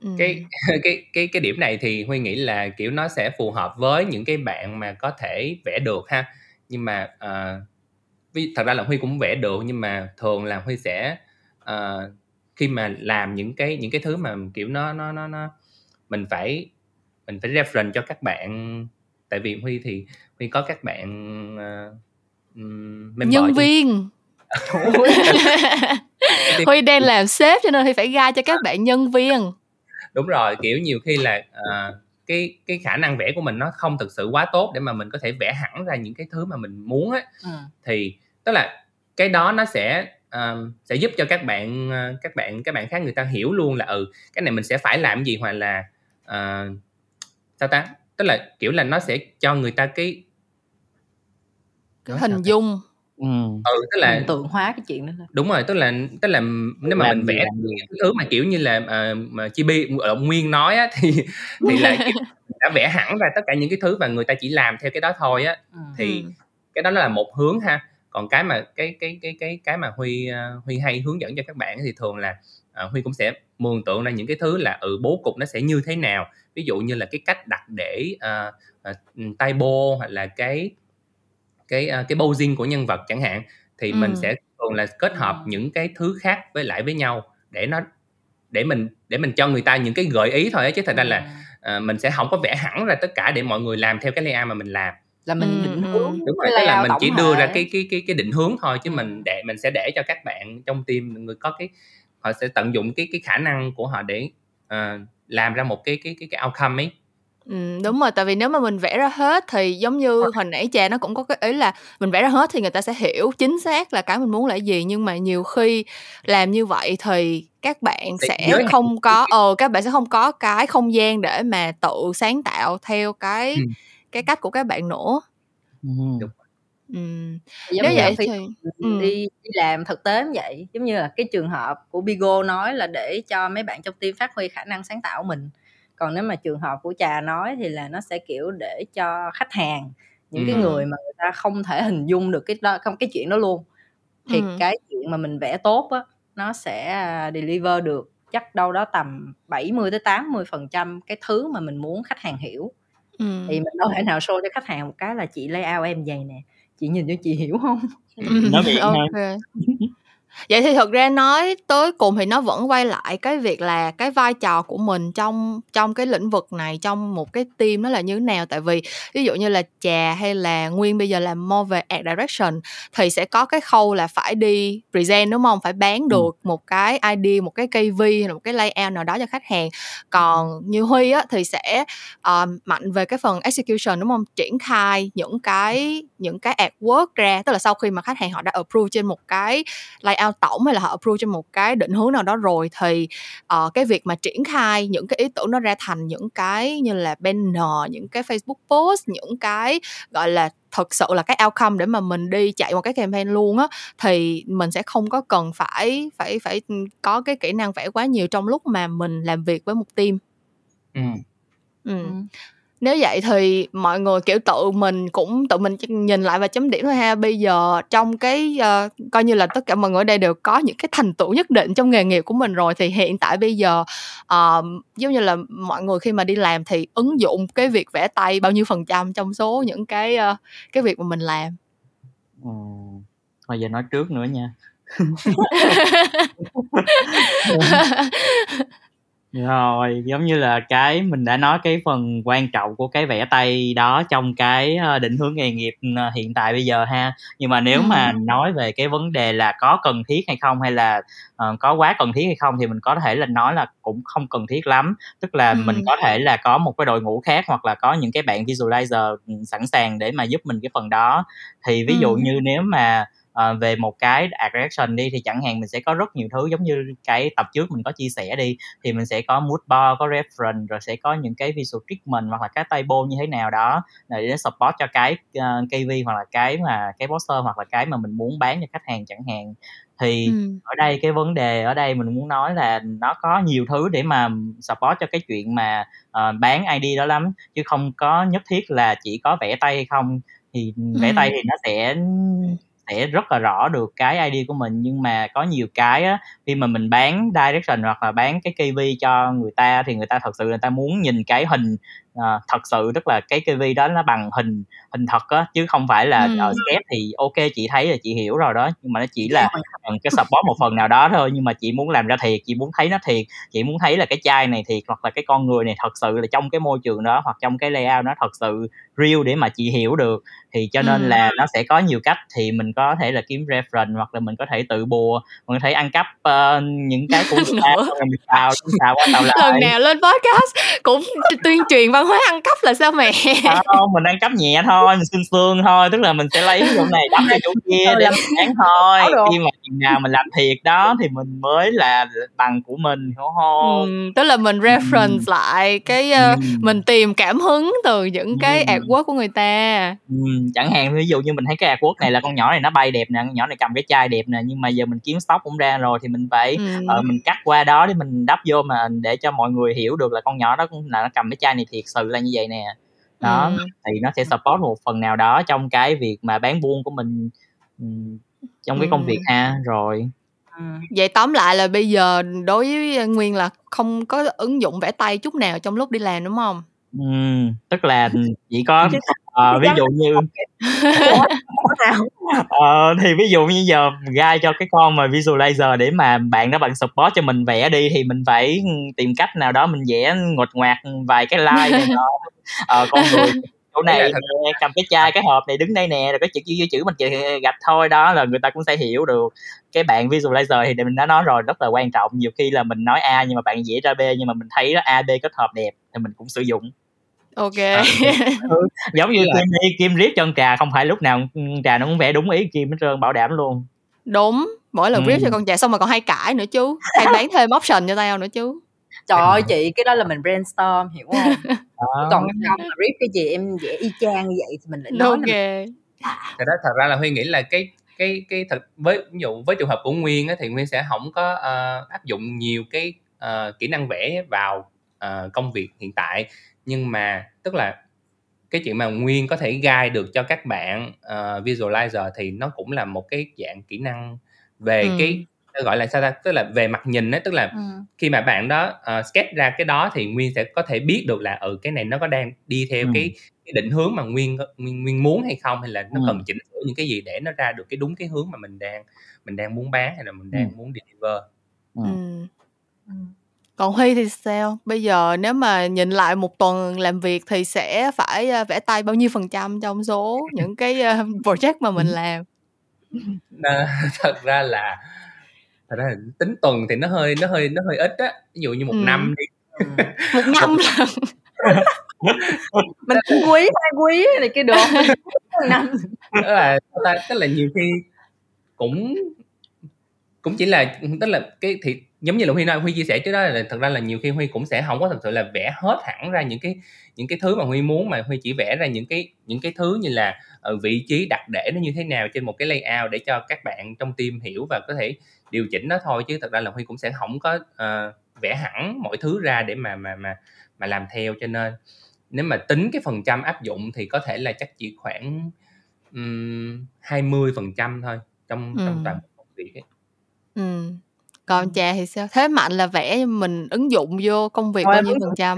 ừ. cái cái cái cái điểm này thì huy nghĩ là kiểu nó sẽ phù hợp với những cái bạn mà có thể vẽ được ha. Nhưng mà uh, thật ra là huy cũng vẽ được nhưng mà thường là huy sẽ uh, khi mà làm những cái những cái thứ mà kiểu nó nó nó nó mình phải mình phải reference cho các bạn. Tại vì huy thì huy có các bạn
uh, nhân viên. Huy đang làm sếp cho nên huy phải ra cho các bạn nhân viên
đúng rồi kiểu nhiều khi là uh, cái cái khả năng vẽ của mình nó không thực sự quá tốt để mà mình có thể vẽ hẳn ra những cái thứ mà mình muốn á. Ừ. thì tức là cái đó nó sẽ uh, sẽ giúp cho các bạn uh, các bạn các bạn khác người ta hiểu luôn là ừ cái này mình sẽ phải làm gì hoặc là uh, sao ta? Tức là kiểu là nó sẽ cho người ta cái
cái hình dung
ừ. ừ tức là
tượng hóa cái chuyện đó
đúng rồi tức là tức là nếu mà làm mình vẽ cái thứ mà kiểu như là uh, mà chibi ở nguyên nói á thì thì là đã vẽ hẳn ra tất cả những cái thứ và người ta chỉ làm theo cái đó thôi á ừ. thì cái đó là một hướng ha còn cái mà cái cái cái cái cái mà huy uh, huy hay hướng dẫn cho các bạn thì thường là uh, huy cũng sẽ mường tượng ra những cái thứ là ừ bố cục nó sẽ như thế nào ví dụ như là cái cách đặt để uh, uh, tay bô hoặc là cái cái uh, cái posing của nhân vật chẳng hạn thì ừ. mình sẽ thường là kết hợp những cái thứ khác với lại với nhau để nó để mình để mình cho người ta những cái gợi ý thôi chứ thật ra là uh, mình sẽ không có vẽ hẳn ra tất cả để mọi người làm theo cái layout mà mình làm.
Là mình định hướng
đúng rồi tức là mình chỉ đưa ra cái cái cái cái định hướng thôi chứ mình để mình sẽ để cho các bạn trong team người có cái họ sẽ tận dụng cái cái khả năng của họ để uh, làm ra một cái cái cái cái outcome ấy
Ừ, đúng rồi tại vì nếu mà mình vẽ ra hết thì giống như hồi nãy trà nó cũng có cái ý là mình vẽ ra hết thì người ta sẽ hiểu chính xác là cái mình muốn là gì nhưng mà nhiều khi làm như vậy thì các bạn sẽ không có ờ các bạn sẽ không có cái không gian để mà tự sáng tạo theo cái ừ. cái cách của các bạn nữa
ừ. Đúng. Ừm, nếu vậy thì ừm. đi đi làm thực tế như vậy, giống như là cái trường hợp của Bigo nói là để cho mấy bạn trong team phát huy khả năng sáng tạo của mình. Còn nếu mà trường hợp của Trà nói thì là nó sẽ, kiểu, để cho khách hàng, những cái người mà người ta không thể hình dung được cái đó không cái chuyện đó luôn, thì Ừm. cái chuyện mà mình vẽ tốt á, nó sẽ, à, deliver được chắc đâu đó tầm 70 tới 80% cái thứ mà mình muốn khách hàng hiểu. Ừm. Thì mình đâu thể nào show cho khách hàng một cái là "Chị layout em vầy nè." chị nhìn cho chị hiểu không
nói miệng okay.
Vậy thì thực ra nói tới cùng thì nó vẫn quay lại cái việc là cái vai trò của mình trong trong cái lĩnh vực này trong một cái team nó là như thế nào tại vì ví dụ như là trà hay là nguyên bây giờ làm more về art direction thì sẽ có cái khâu là phải đi present đúng không phải bán ừ. được ừ. một cái id một cái kv hay một cái layout nào đó cho khách hàng còn như huy á thì sẽ uh, mạnh về cái phần execution đúng không triển khai những cái những cái artwork ra tức là sau khi mà khách hàng họ đã approve trên một cái layout tổng hay là họ approve cho một cái định hướng nào đó rồi thì uh, cái việc mà triển khai những cái ý tưởng nó ra thành những cái như là banner những cái Facebook post những cái gọi là thực sự là cái outcome để mà mình đi chạy một cái campaign luôn á thì mình sẽ không có cần phải phải phải có cái kỹ năng vẽ quá nhiều trong lúc mà mình làm việc với một team. Ừ. Ừ. ừ nếu vậy thì mọi người kiểu tự mình cũng tự mình nhìn lại và chấm điểm thôi ha bây giờ trong cái uh, coi như là tất cả mọi người ở đây đều có những cái thành tựu nhất định trong nghề nghiệp của mình rồi thì hiện tại bây giờ uh, giống như là mọi người khi mà đi làm thì ứng dụng cái việc vẽ tay bao nhiêu phần trăm trong số những cái uh, cái việc mà mình làm
ừ. thôi giờ nói trước nữa nha Rồi, giống như là cái mình đã nói cái phần quan trọng của cái vẽ tay đó trong cái, ơ, định hướng nghề nghiệp, ờ, hiện tại bây giờ ha. Nhưng mà nếu mà nói về cái vấn đề là có cần thiết hay không hay là, ờ, có quá cần thiết hay không thì mình có thể là nói là cũng không cần thiết lắm. Tức là mình có thể là có một cái đội ngũ khác hoặc là có những cái bạn visualizer, sẵn sàng để mà giúp mình cái phần đó. Thì ví dụ như nếu mà uh, về một cái art direction đi thì chẳng hạn mình sẽ có rất nhiều thứ giống như cái tập trước mình có chia sẻ đi thì mình sẽ có mood board có reference rồi sẽ có những cái visual treatment hoặc là cái typo như thế nào đó để support cho cái uh, ờ, KV hoặc là cái mà cái poster hoặc là cái mà mình muốn bán cho khách hàng chẳng hạn thì ừ. ở đây cái vấn đề ở đây mình muốn nói là nó có nhiều thứ để mà support cho cái chuyện mà uh, bán ID đó lắm chứ không có nhất thiết là chỉ có vẽ tay hay không thì vẽ ừ. tay thì nó sẽ sẽ rất là rõ được cái ID của mình. Nhưng mà có nhiều cái á, khi mà mình bán direction hoặc là bán cái KV cho người ta thì người ta thật sự người ta muốn nhìn cái hình uh, thật sự tức là cái KV đó nó bằng hình hình thật á chứ không phải là ừ. ở sketch thì ok chị thấy là chị hiểu rồi đó nhưng mà nó chỉ là cái support một phần nào đó thôi nhưng mà chị muốn làm ra thiệt chị muốn thấy nó thiệt chị muốn thấy là cái chai này thiệt hoặc là cái con người này thật sự là trong cái môi trường đó hoặc trong cái layout nó thật sự real để mà chị hiểu được thì cho nên ừ. là nó sẽ có nhiều cách thì mình có thể là kiếm reference hoặc là mình có thể tự bùa mình có thể ăn cắp uh, những cái của người ta qua xào lại
lần nào lên podcast cũng tuyên truyền văn hóa ăn cắp là sao mẹ
không mình ăn cắp nhẹ thôi mình xương xương thôi tức là mình sẽ lấy chỗ này đắp cái chỗ kia để bán thôi khi mà chừng nào mình làm thiệt đó thì mình mới là bằng của mình hiểu không
ừ, tức là mình reference ừ. lại cái uh, ừ. mình tìm cảm hứng từ những cái ừ. artwork của người ta
ừ. chẳng hạn ví dụ như mình thấy cái artwork này là con nhỏ này nó bay đẹp nè con nhỏ này cầm cái chai đẹp nè nhưng mà giờ mình kiếm stock cũng ra rồi thì mình phải ừ. uh, mình cắt qua đó để mình đắp vô mà để cho mọi người hiểu được là con nhỏ đó là nó cầm cái chai này thiệt sự là như vậy nè. Đó ừ. thì nó sẽ support một phần nào đó trong cái việc mà bán buôn của mình trong cái công việc ha rồi.
Vậy tóm lại là bây giờ đối với nguyên là không có ứng dụng vẽ tay chút nào trong lúc đi làm đúng không?
Ừ, tức là chỉ có uh, ví dụ như ờ, thì ví dụ như giờ gai cho cái con mà visualizer để mà bạn đó bạn support cho mình vẽ đi thì mình phải tìm cách nào đó mình vẽ ngột ngoạt vài cái like này đó ờ, con người chỗ này cầm cái chai cái hộp này đứng đây nè rồi cái chữ chữ chữ mình chỉ gạch thôi đó là người ta cũng sẽ hiểu được. Cái bạn visualizer thì mình đã nói rồi rất là quan trọng. Nhiều khi là mình nói a nhưng mà bạn vẽ ra b nhưng mà mình thấy đó a b kết hợp đẹp thì mình cũng sử dụng
ok. À,
ừ, giống như kim đi kim riết chân trà không phải lúc nào trà nó cũng vẽ đúng ý kim hết trơn bảo đảm luôn.
Đúng mỗi lần ừ. riết cho con trà xong mà còn hay cãi nữa chứ. Hay bán thêm option cho tao nữa chứ.
Trời ơi chị cái đó là mình brainstorm hiểu không? Đó. còn không mà riết cái gì em vẽ y chang như vậy thì mình lại nói
okay.
thật ra thật ra là huy nghĩ là cái cái cái thật với ví dụ với trường hợp của nguyên á, thì nguyên sẽ không có uh, áp dụng nhiều cái uh, kỹ năng vẽ vào uh, công việc hiện tại nhưng mà tức là cái chuyện mà nguyên có thể guide được cho các bạn uh, visualizer thì nó cũng là một cái dạng kỹ năng về ừ. cái gọi là sao ta tức là về mặt nhìn á tức là
ừ.
khi mà bạn đó uh, sketch ra cái đó thì nguyên sẽ có thể biết được là ừ cái này nó có đang đi theo
ừ.
cái, cái định hướng mà nguyên nguyên nguyên muốn hay không hay là nó
ừ.
cần chỉnh sửa những cái gì để nó ra được cái đúng cái hướng mà mình đang mình đang muốn bán hay là mình đang
ừ.
muốn deliver
ừ.
ừ. Còn huy thì sao? Bây giờ nếu mà nhìn lại một tuần làm việc thì sẽ phải ờ, vẽ tay bao nhiêu phần trăm trong số những cái ờ, project mà mình làm?
Nên, thật ra là thật ra là tính tuần thì nó hơi nó hơi nó hơi ít á. Ví dụ như một
Ừ.
năm đi.
Ừ.
một năm là
mình cũng quý hai quý này cái đồ năm.
Tức là tức là nhiều khi cũng cũng chỉ là tức là cái thì giống như là huy nói huy chia sẻ trước đó là thật ra là nhiều khi huy cũng sẽ không có thật sự là vẽ hết hẳn ra những cái những cái thứ mà huy muốn mà huy chỉ vẽ ra những cái những cái thứ như là ở vị trí đặt để nó như thế nào trên một cái layout để cho các bạn trong team hiểu và có thể điều chỉnh nó thôi chứ thật ra là huy cũng sẽ không có uh, vẽ hẳn mọi thứ ra để mà mà mà mà làm theo cho nên nếu mà tính cái phần trăm áp dụng thì có thể là chắc chỉ khoảng hai mươi phần trăm thôi trong
Ừ.
trong toàn bộ việc ấy.
ừ. Còn trà thì sao? Thế mạnh là vẽ mình ứng dụng vô công việc
Thôi,
bao nhiêu phần trăm?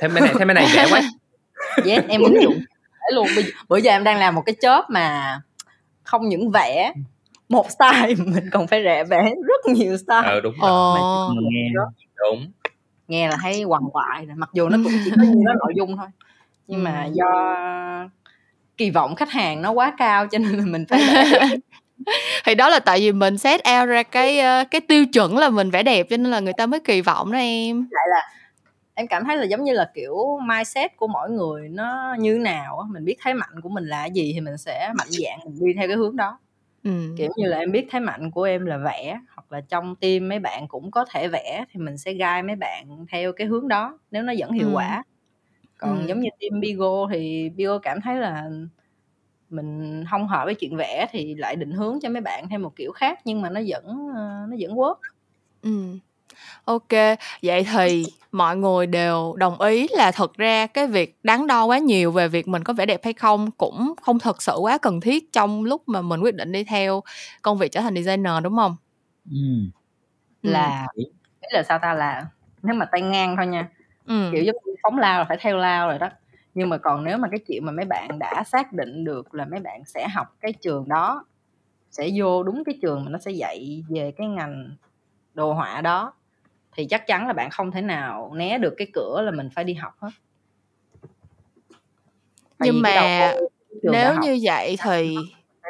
thế bên này thế bên này vẽ quá.
Yes em ứng dụng để luôn. Bây, bữa giờ em đang làm một cái job mà không những vẽ một style mình còn phải rẽ vẽ rất nhiều style.
Ờ đúng rồi.
Ờ
nghe
đúng.
Nghe là thấy quằn quại rồi mặc dù nó cũng chỉ có như đó nội dung thôi. Nhưng mà
Ừ.
do kỳ vọng khách hàng nó quá cao cho nên là mình phải
thì đó là tại vì mình set out ra cái ờ, cái tiêu chuẩn là mình vẽ đẹp cho nên là người ta mới kỳ vọng đó em
lại là em cảm thấy là giống như là kiểu mindset của mỗi người nó như nào mình biết thế mạnh của mình là gì thì mình sẽ mạnh dạn mình đi theo cái hướng đó
ừ.
kiểu như là em biết thế mạnh của em là vẽ hoặc là trong team mấy bạn cũng có thể vẽ thì mình sẽ guide mấy bạn theo cái hướng đó nếu nó vẫn hiệu
Ừ.
quả còn
Ừ.
giống như team Bigo thì Bigo cảm thấy là mình không hợp với chuyện vẽ thì lại định hướng cho mấy bạn theo một kiểu khác nhưng mà nó vẫn ờ, nó vẫn work
Ừ. Ok, vậy thì mọi người đều đồng ý là thật ra cái việc đắn đo quá nhiều về việc mình có vẻ đẹp hay không cũng không thật sự quá cần thiết trong lúc mà mình quyết định đi theo công việc trở thành designer đúng không?
ừ.
Ừ.
là ý là sao ta là nếu mà tay ngang thôi nha
Ừ.
kiểu giống phóng lao là phải theo lao rồi đó nhưng mà còn nếu mà cái chuyện mà mấy bạn đã xác định được là mấy bạn sẽ học cái trường đó sẽ vô đúng cái trường mà nó sẽ dạy về cái ngành đồ họa đó thì chắc chắn là bạn không thể nào né được cái cửa là mình phải đi học hết. Tại
Nhưng mà nếu như vậy thì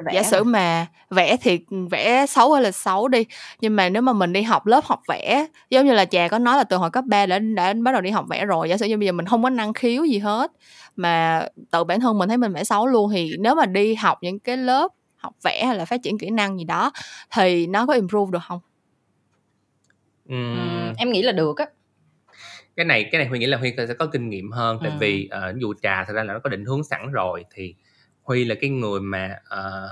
vẽ
giả sử
mà.
vẽ thì vẽ xấu hay là xấu đi nhưng mà nếu mà mình đi học lớp học vẽ giống như là trà có nói là từ hồi cấp 3 đã đã bắt đầu đi học vẽ rồi giả sử như bây giờ mình không có năng khiếu gì hết mà tự bản thân mình thấy mình vẽ xấu luôn thì nếu mà đi học những cái lớp học vẽ hay là phát triển kỹ năng gì đó thì nó có improve được không
Ừm,
Ừm, em nghĩ là được á
cái này cái này huy nghĩ là huy sẽ có kinh nghiệm hơn tại
Ừ.
vì ví dụ trà thật ra là nó có định hướng sẵn rồi thì huy là cái người mà ờ,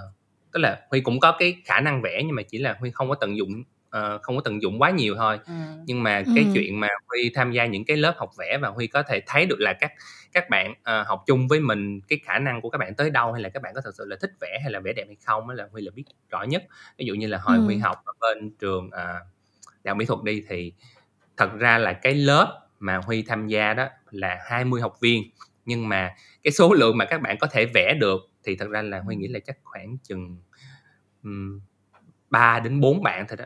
tức là huy cũng có cái khả năng vẽ nhưng mà chỉ là huy không có tận dụng ờ, không có tận dụng quá nhiều thôi
ừ.
nhưng mà cái
Ừ.
chuyện mà huy tham gia những cái lớp học vẽ và huy có thể thấy được là các các bạn ờ, học chung với mình cái khả năng của các bạn tới đâu hay là các bạn có thật sự là thích vẽ hay là vẽ đẹp hay không là huy là biết rõ nhất ví dụ như là hồi
Ừ.
huy học ở bên trường ờ, đại học mỹ thuật đi thì thật ra là cái lớp mà huy tham gia đó là 20 học viên nhưng mà cái số lượng mà các bạn có thể vẽ được thì thật ra là huy nghĩ là chắc khoảng chừng um, 3 đến 4 bạn thôi đó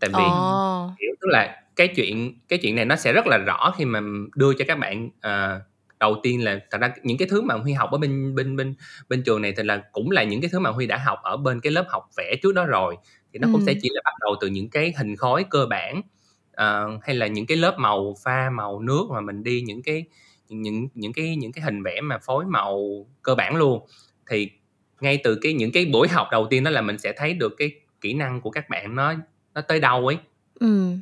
tại vì
Ồ.
kiểu tức là cái chuyện cái chuyện này nó sẽ rất là rõ khi mà đưa cho các bạn ờ, đầu tiên là thật ra những cái thứ mà huy học ở bên bên bên bên trường này thì là cũng là những cái thứ mà huy đã học ở bên cái lớp học vẽ trước đó rồi thì nó cũng
Ừ.
sẽ chỉ là bắt đầu từ những cái hình khối cơ bản ờ, hay là những cái lớp màu pha màu nước mà mình đi những cái những những cái những cái hình vẽ mà phối màu cơ bản luôn thì ngay từ cái những cái buổi học đầu tiên đó là mình sẽ thấy được cái kỹ năng của các bạn nó nó tới đâu ấy
Ừ.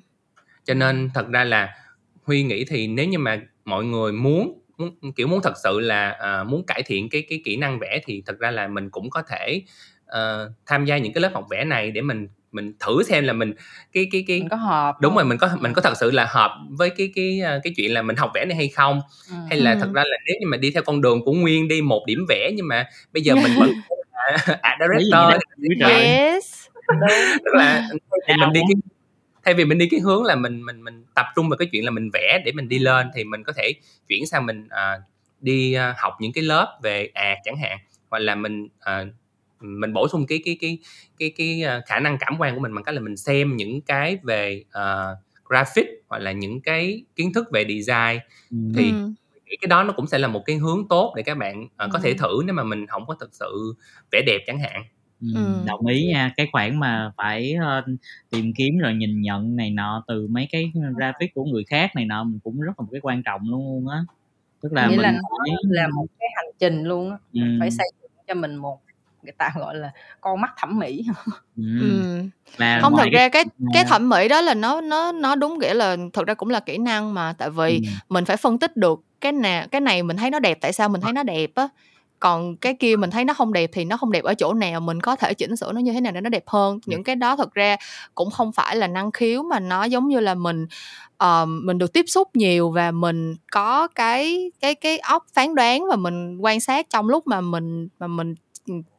cho nên thật ra là huy nghĩ thì nếu như mà mọi người muốn, muốn kiểu muốn thật sự là à, muốn cải thiện cái cái kỹ năng vẽ thì thật ra là mình cũng có thể ờ, tham gia những cái lớp học vẽ này để mình mình thử xem là mình cái cái cái
mình có hợp
đúng
không?
rồi mình có mình có thật sự là hợp với cái cái ờ, cái chuyện là mình học vẽ này hay không
Ừ.
hay là thật ra là nếu như mà đi theo con đường của nguyên đi một điểm vẽ nhưng mà bây giờ mình vẫn
gì
director.
Yes.
tức là thay vì mình đi cái thay vì mình đi cái hướng là mình mình mình tập trung vào cái chuyện là mình vẽ để mình đi lên thì mình có thể chuyển sang mình uh, đi uh, học những cái lớp về art chẳng hạn hoặc là mình uh, mình bổ sung cái cái cái cái cái, cái khả năng cảm quan của mình bằng cách là mình xem những cái về uh, graphic hoặc là những cái kiến thức về design ừ. thì cái đó nó cũng sẽ là một cái hướng tốt để các bạn uh, có ừ. thể thử nếu mà mình không có thực sự vẽ đẹp chẳng hạn
ừ. đồng ý nha cái khoản mà phải uh, tìm kiếm rồi nhìn nhận này nọ từ mấy cái graphic của người khác này nọ mình cũng rất là một cái quan trọng luôn á
tức là Nghĩa mình là nó phải... là một cái hành trình luôn á ừ. phải xây dựng cho mình một người ta gọi là con mắt thẩm mỹ.
Ừ. không thật ra cái cái thẩm mỹ đó là nó nó nó đúng nghĩa là thật ra cũng là kỹ năng mà tại vì ừ. mình phải phân tích được cái nào cái này mình thấy nó đẹp tại sao mình thấy nó đẹp á. Còn cái kia mình thấy nó không đẹp thì nó không đẹp ở chỗ nào mình có thể chỉnh sửa nó như thế nào để nó đẹp hơn. Những cái đó thật ra cũng không phải là năng khiếu mà nó giống như là mình uh, mình được tiếp xúc nhiều và mình có cái cái cái óc phán đoán và mình quan sát trong lúc mà mình mà mình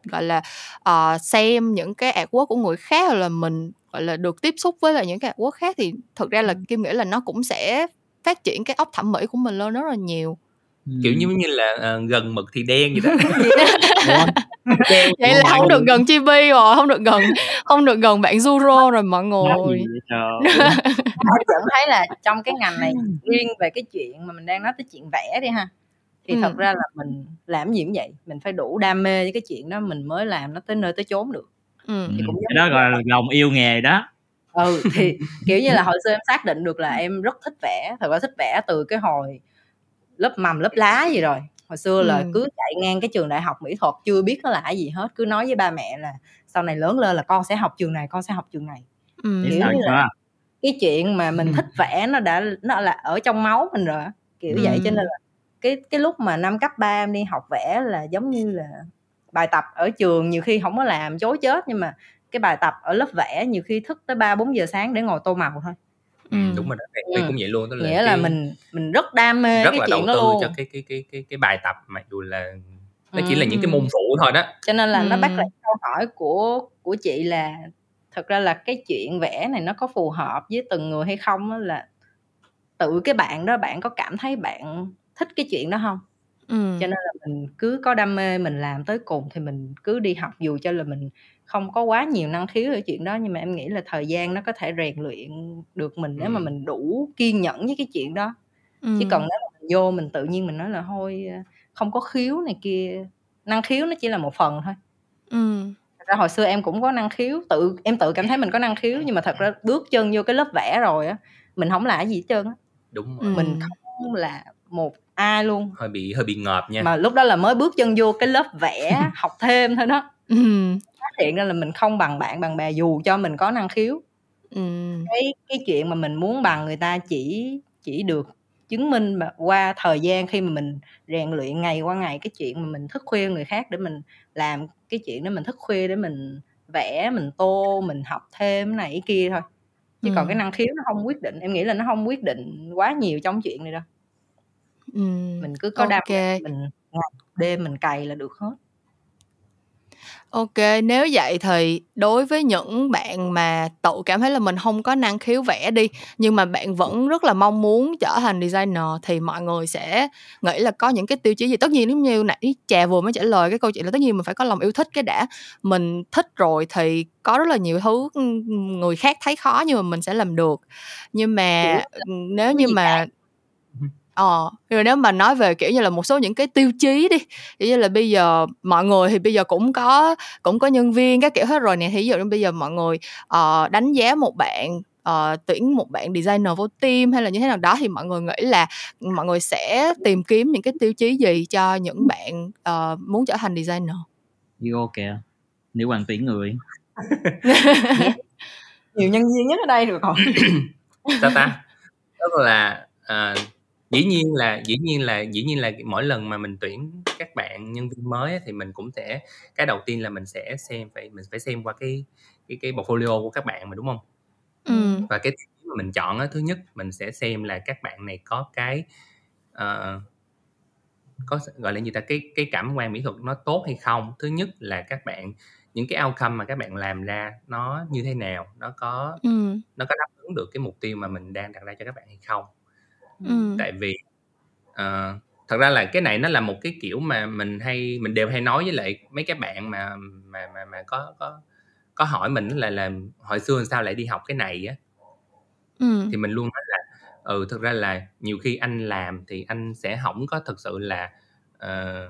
gọi là uh, xem những cái artwork của người khác hoặc là mình gọi là được tiếp xúc với lại những cái artwork khác thì thực ra là kim nghĩ là nó cũng sẽ phát triển cái óc thẩm mỹ của mình lên rất là nhiều.
Kiểu như như là uh, gần mực thì đen vậy đó.
Đen. Vậy là không được gần chibi rồi không được gần không được gần bạn Zuro rồi mọi người.
vẫn thấy là trong cái ngành này riêng về cái chuyện mà mình đang nói tới chuyện vẽ đi ha thì ừ. thật ra là mình làm gì cũng vậy mình phải đủ đam mê với cái chuyện đó mình mới làm nó tới nơi tới chốn được
ừ. thì cũng cái đó gọi là lòng yêu nghề đó
ừ thì kiểu như là hồi xưa em xác định được là em rất thích vẽ thật ra thích vẽ từ cái hồi lớp mầm lớp lá gì rồi hồi xưa là ừ. cứ chạy ngang cái trường đại học mỹ thuật chưa biết nó là cái gì hết cứ nói với ba mẹ là sau này lớn lên là con sẽ học trường này con sẽ học trường này ừ. kiểu như là cái chuyện mà mình thích vẽ nó đã nó là ở trong máu mình rồi kiểu ừ. vậy cho nên là cái cái lúc mà năm cấp 3 em đi học vẽ là giống như là bài tập ở trường nhiều khi không có làm chối chết nhưng mà cái bài tập ở lớp vẽ nhiều khi thức tới ba bốn giờ sáng để ngồi tô màu thôi
ừ. đúng rồi đó ừ. cũng vậy luôn
tức là nghĩa cái, là mình mình rất đam mê
rất
cái
là chuyện đầu tư luôn. cho cái cái cái cái cái bài tập mặc dù là nó ừ. chỉ là những cái môn phụ thôi đó
cho nên là ừ. nó bắt lại câu hỏi của của chị là thật ra là cái chuyện vẽ này nó có phù hợp với từng người hay không đó là tự cái bạn đó bạn có cảm thấy bạn thích cái chuyện đó không ừ. cho nên là mình cứ có đam mê mình làm tới cùng thì mình cứ đi học dù cho là mình không có quá nhiều năng khiếu ở chuyện đó nhưng mà em nghĩ là thời gian nó có thể rèn luyện được mình nếu mà mình đủ kiên nhẫn với cái chuyện đó ừ. chứ còn nếu mà mình vô mình tự nhiên mình nói là thôi không có khiếu này kia năng khiếu nó chỉ là một phần thôi ừ. thật ra hồi xưa em cũng có năng khiếu tự em tự cảm thấy mình có năng khiếu nhưng mà thật ra bước chân vô cái lớp vẽ rồi á mình không là gì hết trơn á
đúng rồi.
mình không là một ai luôn.
Hơi bị hơi bị ngợp nha.
Mà lúc đó là mới bước chân vô cái lớp vẽ học thêm thôi đó. Phát hiện ra là mình không bằng bạn bằng bè dù cho mình có năng khiếu. Ừ. cái cái chuyện mà mình muốn bằng người ta chỉ chỉ được chứng minh mà qua thời gian khi mà mình rèn luyện ngày qua ngày cái chuyện mà mình thức khuya người khác để mình làm cái chuyện đó mình thức khuya để mình vẽ mình tô mình học thêm này cái kia thôi. Chứ ừ. còn cái năng khiếu nó không quyết định. Em nghĩ là nó không quyết định quá nhiều trong chuyện này đâu mình cứ có đam okay. mình đêm mình cày là được hết
OK, nếu vậy thì đối với những bạn mà tự cảm thấy là mình không có năng khiếu vẽ đi, nhưng mà bạn vẫn rất là mong muốn trở thành designer thì mọi người sẽ nghĩ là có những cái tiêu chí gì? Tất nhiên giống như nãy Trà vừa mới trả lời cái câu chuyện là tất nhiên mình phải có lòng yêu thích cái đã. Mình thích rồi thì có rất là nhiều thứ người khác thấy khó nhưng mà mình sẽ làm được. Nhưng mà nếu như mà Ờ, rồi nếu mà nói về, kiểu như là, một số những cái tiêu chí đi, kiểu như là, bây giờ mọi người thì bây giờ cũng có cũng có nhân viên các kiểu hết rồi nè, thì ví dụ như bây giờ mọi người, ờ, đánh giá một bạn, ờ, tuyển một bạn designer vô team hay là như thế nào đó thì mọi người nghĩ là mọi người sẽ tìm kiếm những cái tiêu chí gì cho những bạn, ờ, muốn trở thành designer?
Vô kìa, nữ hoàng tuyển người.
Nhiều nhân viên nhất ở đây rồi còn.
Sao ta? Tức là, à dĩ nhiên là dĩ nhiên là dĩ nhiên là mỗi lần mà mình tuyển các bạn nhân viên mới thì mình cũng sẽ cái đầu tiên là mình sẽ xem phải mình phải xem qua cái cái cái portfolio của các bạn mà đúng không? Ừ. và cái mà mình chọn á thứ nhất mình sẽ xem là các bạn này có cái uh, có gọi là gì ta cái cái cảm quan mỹ thuật nó tốt hay không? Thứ nhất là các bạn những cái outcome mà các bạn làm ra nó như thế nào? Nó có
ừ.
nó có đáp ứng được cái mục tiêu mà mình đang đặt ra cho các bạn hay không
Ừ.
tại vì ờ, thật ra là cái này nó là một cái kiểu mà mình hay mình đều hay nói với lại mấy cái bạn mà mà mà mà có có có hỏi mình là là hồi xưa làm sao lại đi học cái này á
Ừ.
thì mình luôn nói là ừ thực ra là nhiều khi anh làm thì anh sẽ không có thực sự là ờ,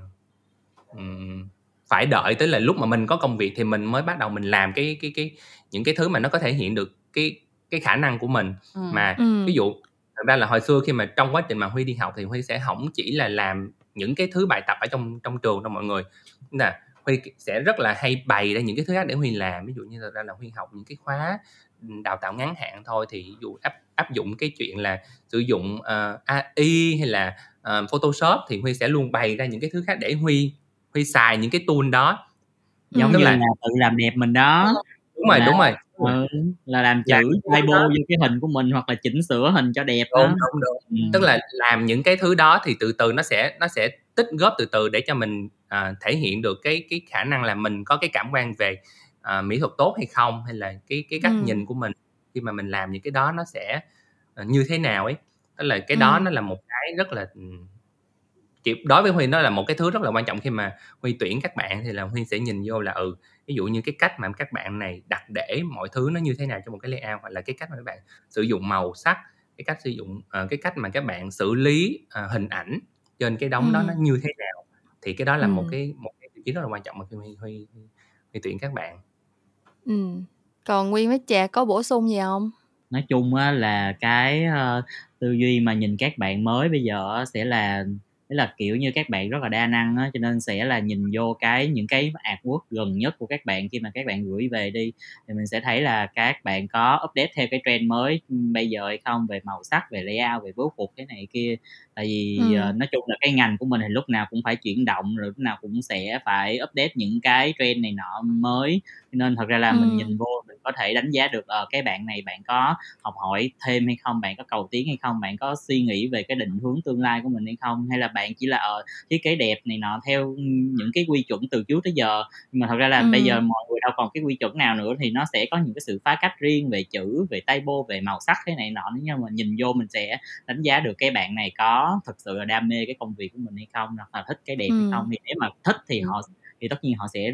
ừm, phải đợi tới là lúc mà mình có công việc thì mình mới bắt đầu mình làm cái cái cái những cái thứ mà nó có thể hiện được cái cái khả năng của mình
Ừ.
mà
Ừ.
ví dụ thật ra là hồi xưa khi mà trong quá trình mà huy đi học thì huy sẽ không chỉ là làm những cái thứ bài tập ở trong trong trường đâu mọi người. Là huy sẽ rất là hay bày ra những cái thứ khác để huy làm. Ví dụ như thật ra là huy học những cái khóa đào tạo ngắn hạn thôi. Thì ví dụ áp áp dụng cái chuyện là sử dụng ờ, AI hay là ờ, Photoshop thì huy sẽ luôn bày ra những cái thứ khác để huy huy xài những cái tool đó.
Giống
Ừ.
như là,
là-
tự làm đẹp mình đó.
Đúng rồi đúng rồi
ừ, là làm chữ typo
đó.
vô cái hình của mình hoặc là chỉnh sửa hình cho đẹp
đúng
đó
đúng đúng
ừ.
tức là làm những cái thứ đó thì từ từ nó sẽ nó sẽ tích góp từ từ để cho mình à, thể hiện được cái cái khả năng là mình có cái cảm quan về à, mỹ thuật tốt hay không hay là cái cái cách
Ừ.
nhìn của mình khi mà mình làm những cái đó nó sẽ à, như thế nào ấy tức là cái đó
Ừ.
nó là một cái rất là chỉ đối với huy nó là một cái thứ rất là quan trọng khi mà huy tuyển các bạn thì là huy sẽ nhìn vô là ừ ví dụ như cái cách mà các bạn này đặt để mọi thứ nó như thế nào trong một cái layout hoặc là cái cách mà các bạn sử dụng màu sắc cái cách sử dụng ờ, cái cách mà các bạn xử lý ờ, hình ảnh trên cái đống đó
Ừ.
nó như thế nào thì cái đó là một
Ừ.
cái một cái tiêu chí rất là quan trọng mà khi huy, huy, huy, tuyển các bạn
Ừ. Còn Nguyên với Trà có bổ sung gì không?
nói chung á là cái ờ, tư duy mà nhìn các bạn mới bây giờ sẽ là tức là, kiểu như, các bạn rất là đa năng á, cho nên sẽ là nhìn vô cái những cái artwork gần nhất của các bạn khi mà các bạn gửi về đi. Thì mình sẽ thấy là các bạn có update theo cái trend mới ừ, bây giờ hay không, về màu sắc, về layout, về bố cục, cái này kia tại vì
Ừ.
ờ, nói chung là cái ngành của mình thì lúc nào cũng phải chuyển động rồi lúc nào cũng sẽ phải update những cái trend này nọ mới nên thật ra là
Ừ.
mình nhìn vô mình có thể đánh giá được ờ cái bạn này bạn có học hỏi thêm hay không bạn có cầu tiến hay không bạn có suy nghĩ về cái định hướng tương lai của mình hay không hay là bạn chỉ là ờ thiết kế đẹp này nọ theo những cái quy chuẩn từ trước tới giờ nhưng mà thật ra là
Ừ.
bây giờ mọi người đâu còn cái quy chuẩn nào nữa thì nó sẽ có những cái sự phá cách riêng về chữ về typo về màu sắc thế này nọ nếu như mà nhìn vô mình sẽ đánh giá được cái bạn này có thực sự là đam mê cái công việc của mình hay không hoặc là thích cái đẹp hay
Ừ.
không thì nếu mà thích thì họ thì tất nhiên họ sẽ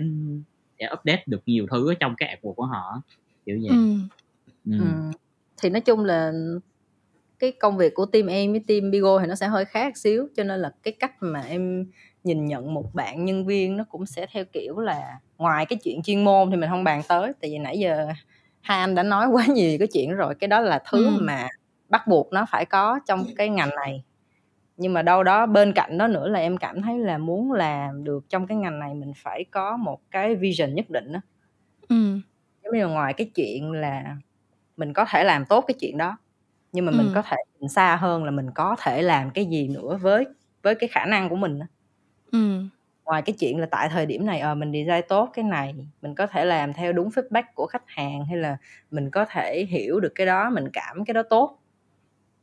sẽ update được nhiều thứ ở trong cái artwork của họ kiểu vậy
Ừ.
ừ.
Ừ. thì nói chung là cái công việc của team em với team Bigo thì nó sẽ hơi khác xíu cho nên là cái cách mà em nhìn nhận một bạn nhân viên nó cũng sẽ theo kiểu là ngoài cái chuyện chuyên môn thì mình không bàn tới tại vì nãy giờ hai anh đã nói quá nhiều cái chuyện rồi cái đó là thứ
Ừ.
mà bắt buộc nó phải có trong cái ngành này nhưng mà đâu đó bên cạnh đó nữa là em cảm thấy là muốn làm được trong cái ngành này mình phải có một cái vision nhất định đó
Ừ.
giống như ngoài cái chuyện là mình có thể làm tốt cái chuyện đó nhưng mà mình
Ừ.
có thể nhìn xa hơn là mình có thể làm cái gì nữa với với cái khả năng của mình á.
Ừ.
ngoài cái chuyện là tại thời điểm này ờ mình design tốt cái này mình có thể làm theo đúng feedback của khách hàng hay là mình có thể hiểu được cái đó mình cảm cái đó tốt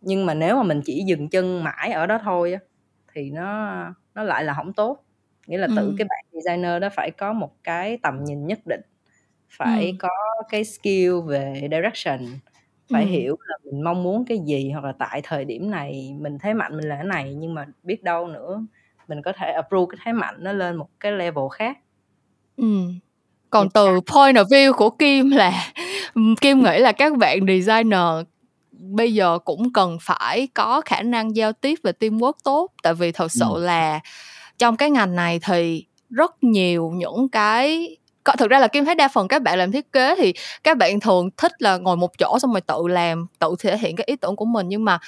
nhưng mà nếu mà mình chỉ dừng chân mãi ở đó thôi á thì nó nó lại là không tốt nghĩa là tự cái bạn designer đó phải có một cái tầm nhìn nhất định phải
Ừ.
có cái skill về direction phải
Ừ.
hiểu là mình mong muốn cái gì hoặc là tại thời điểm này mình thế mạnh mình là cái này nhưng mà biết đâu nữa mình có thể approve cái thế mạnh nó lên một cái level khác
Ừ. Còn từ point of view của Kim là Kim nghĩ là các bạn designer bây giờ cũng cần phải có khả năng giao tiếp và teamwork tốt tại vì thật sự
Ừ.
là trong cái ngành này thì rất nhiều những cái thực ra là kim thấy đa phần các bạn làm thiết kế thì các bạn thường thích là ngồi một chỗ xong rồi tự làm tự thể hiện cái ý tưởng của mình nhưng mà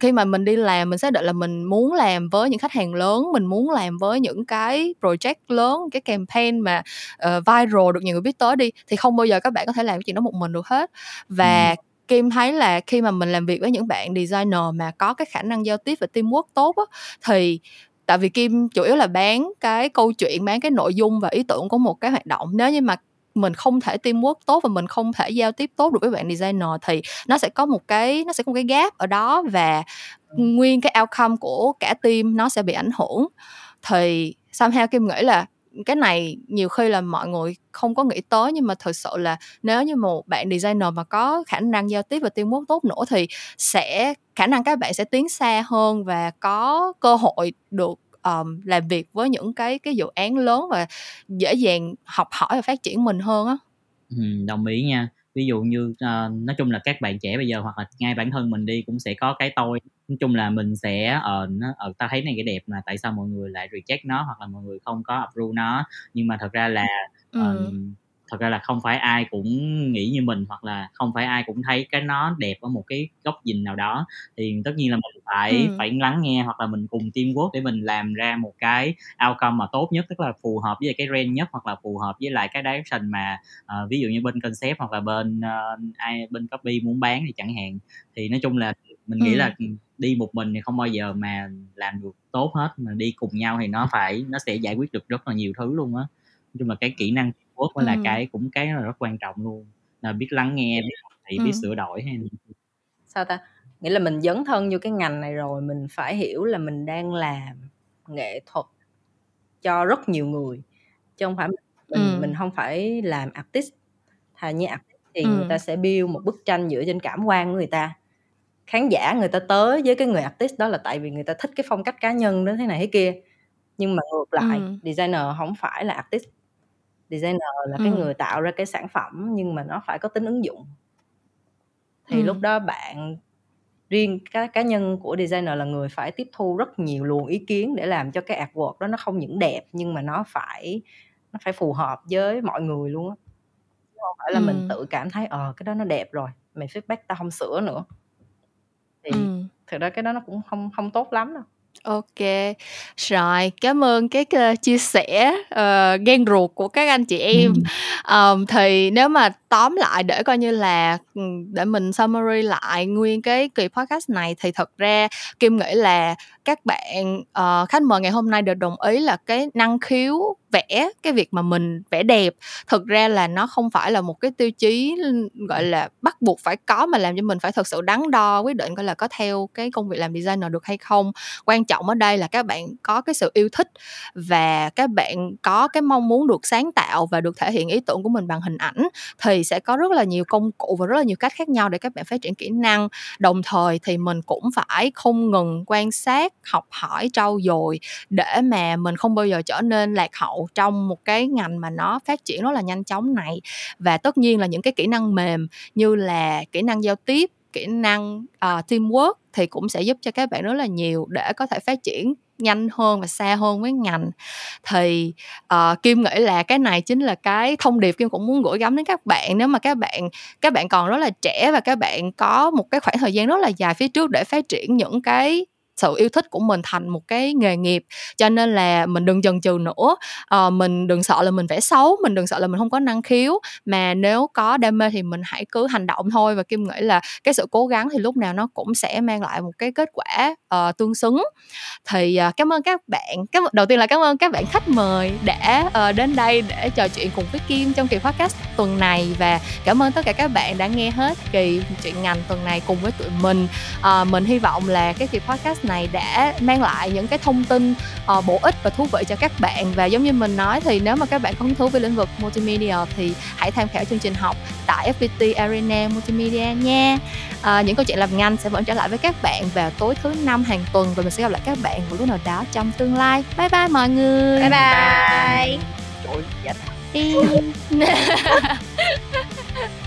khi mà mình đi làm mình xác định là mình muốn làm với những khách hàng lớn mình muốn làm với những cái project lớn cái campaign mà uh, viral được nhiều người biết tới đi thì không bao giờ các bạn có thể làm cái chuyện đó một mình được hết và
Ừ.
Kim thấy là khi mà mình làm việc với những bạn designer mà có cái khả năng giao tiếp và teamwork tốt á, thì tại vì Kim chủ yếu là bán cái câu chuyện bán cái nội dung và ý tưởng của một cái hoạt động. Nếu như mà mình không thể teamwork tốt và mình không thể giao tiếp tốt được với bạn designer thì nó sẽ có một cái nó sẽ có một cái gap ở đó và nguyên cái outcome của cả team nó sẽ bị ảnh hưởng. Thì somehow Kim nghĩ là cái này nhiều khi là mọi người không có nghĩ tới nhưng mà thực sự là nếu như một bạn designer mà có khả năng giao tiếp và teamwork tốt nữa thì sẽ khả năng các bạn sẽ tiến xa hơn và có cơ hội được um, làm việc với những cái cái dự án lớn và dễ dàng học hỏi và phát triển mình hơn á.
Ừ, đồng ý nha ví dụ như uh, nói chung là các bạn trẻ bây giờ hoặc là ngay bản thân mình đi cũng sẽ có cái tôi nói chung là mình sẽ ờ nó ờ ta thấy này cái đẹp mà tại sao mọi người lại reject nó hoặc là mọi người không có approve nó nhưng mà thật ra là ừ. Thật ra là không phải ai cũng nghĩ như mình hoặc là không phải ai cũng thấy cái nó đẹp ở một cái góc nhìn nào đó thì tất nhiên là mình phải ừ. phải lắng nghe hoặc là mình cùng teamwork để mình làm ra một cái outcome mà tốt nhất tức là phù hợp với cái trend nhất hoặc là phù hợp với lại cái direction mà uh, ví dụ như bên concept hoặc là bên uh, ai bên copy muốn bán thì chẳng hạn thì nói chung là mình nghĩ ừ. là đi một mình thì không bao giờ mà làm được tốt hết mà đi cùng nhau thì nó phải nó sẽ giải quyết được rất là nhiều thứ luôn á nói chung là cái kỹ năng teamwork mới là cái cũng cái là rất quan trọng luôn là biết lắng nghe biết thì biết sửa đổi hay
sao ta? Nghĩa là mình dấn thân vô cái ngành này rồi mình phải hiểu là mình đang làm nghệ thuật cho rất nhiều người chứ không phải mình ừ. mình không phải làm artist. Thà như artist thì ừ. người ta sẽ build một bức tranh dựa trên cảm quan của người ta. Khán giả người ta tới với cái người artist đó là tại vì người ta thích cái phong cách cá nhân đó thế này thế kia. Nhưng mà ngược lại ừ. designer không phải là artist designer là ừ. cái người tạo ra cái sản phẩm nhưng mà nó phải có tính ứng dụng thì ừ. lúc đó bạn riêng cái cá nhân của designer là người phải tiếp thu rất nhiều luồng ý kiến để làm cho cái artwork đó nó không những đẹp nhưng mà nó phải nó phải phù hợp với mọi người luôn á không phải là ừ. mình tự cảm thấy ờ cái đó nó đẹp rồi mày feedback tao không sửa nữa thì ừ. thực ra cái đó nó cũng không không tốt lắm đâu
OK. Rồi, cảm ơn cái, ơ, chia sẻ, ờ, gan ruột của các anh chị em. Ừm. thì nếu mà tóm lại để coi như là, để mình summary lại nguyên cái kỳ podcast này thì thật ra Kim nghĩ là các bạn, uh, khách mời ngày hôm nay đều đồng ý là cái năng khiếu vẽ, cái việc mà mình vẽ đẹp thực ra là nó không phải là một cái tiêu chí, gọi là, bắt buộc phải có mà làm cho mình phải thật sự đắn đo quyết định coi là có theo cái công việc làm designer được hay không. Quan trọng ở đây là các bạn có cái sự yêu thích và các bạn có cái mong muốn được sáng tạo và được thể hiện ý tưởng của mình bằng hình ảnh thì sẽ có rất là nhiều công cụ và rất là nhiều cách khác nhau để các bạn phát triển kỹ năng. Đồng thời thì mình cũng phải không ngừng quan sát, học hỏi, trau dồi để mà mình không bao giờ trở nên lạc hậu trong một cái ngành mà nó phát triển rất là nhanh chóng này. Và tất nhiên là những cái kỹ năng mềm như là kỹ năng giao tiếp kỹ năng uh, teamwork thì cũng sẽ giúp cho các bạn rất là nhiều để có thể phát triển nhanh hơn và xa hơn với ngành thì uh, kim nghĩ là cái này chính là cái thông điệp kim cũng muốn gửi gắm đến các bạn nếu mà các bạn các bạn còn rất là trẻ và các bạn có một cái khoảng thời gian rất là dài phía trước để phát triển những cái sự yêu thích của mình thành một cái nghề nghiệp. Cho nên là mình đừng chần chừ nữa. À, mình đừng sợ là mình vẽ xấu mình đừng sợ là mình không có năng khiếu. Mà nếu có đam mê thì mình hãy cứ hành động thôi. Và kim nghĩ là cái sự cố gắng thì lúc nào nó cũng sẽ mang lại một cái kết quả uh, tương xứng. Thì uh, cảm ơn các bạn cái đầu tiên là cảm ơn các bạn khách mời đã uh, đến đây để trò chuyện cùng với kim trong kỳ podcast tuần này. Và cảm ơn tất cả các bạn đã nghe hết kỳ chuyện ngành tuần này cùng với tụi mình. Uh, mình hy vọng là cái kỳ podcast này đã mang lại những cái thông tin uh, bổ ích và thú vị cho các bạn. Và giống như mình nói thì nếu mà các bạn có hứng thú với lĩnh vực multimedia thì hãy tham khảo chương trình học tại FPT Arena Multimedia nha. Uh, những câu chuyện làm ngành sẽ vẫn trở lại với các bạn vào tối thứ năm hàng tuần và mình sẽ gặp lại các bạn một lúc nào đó trong tương lai. Bye bye mọi người.
Bye bye, bye. Trời ơi,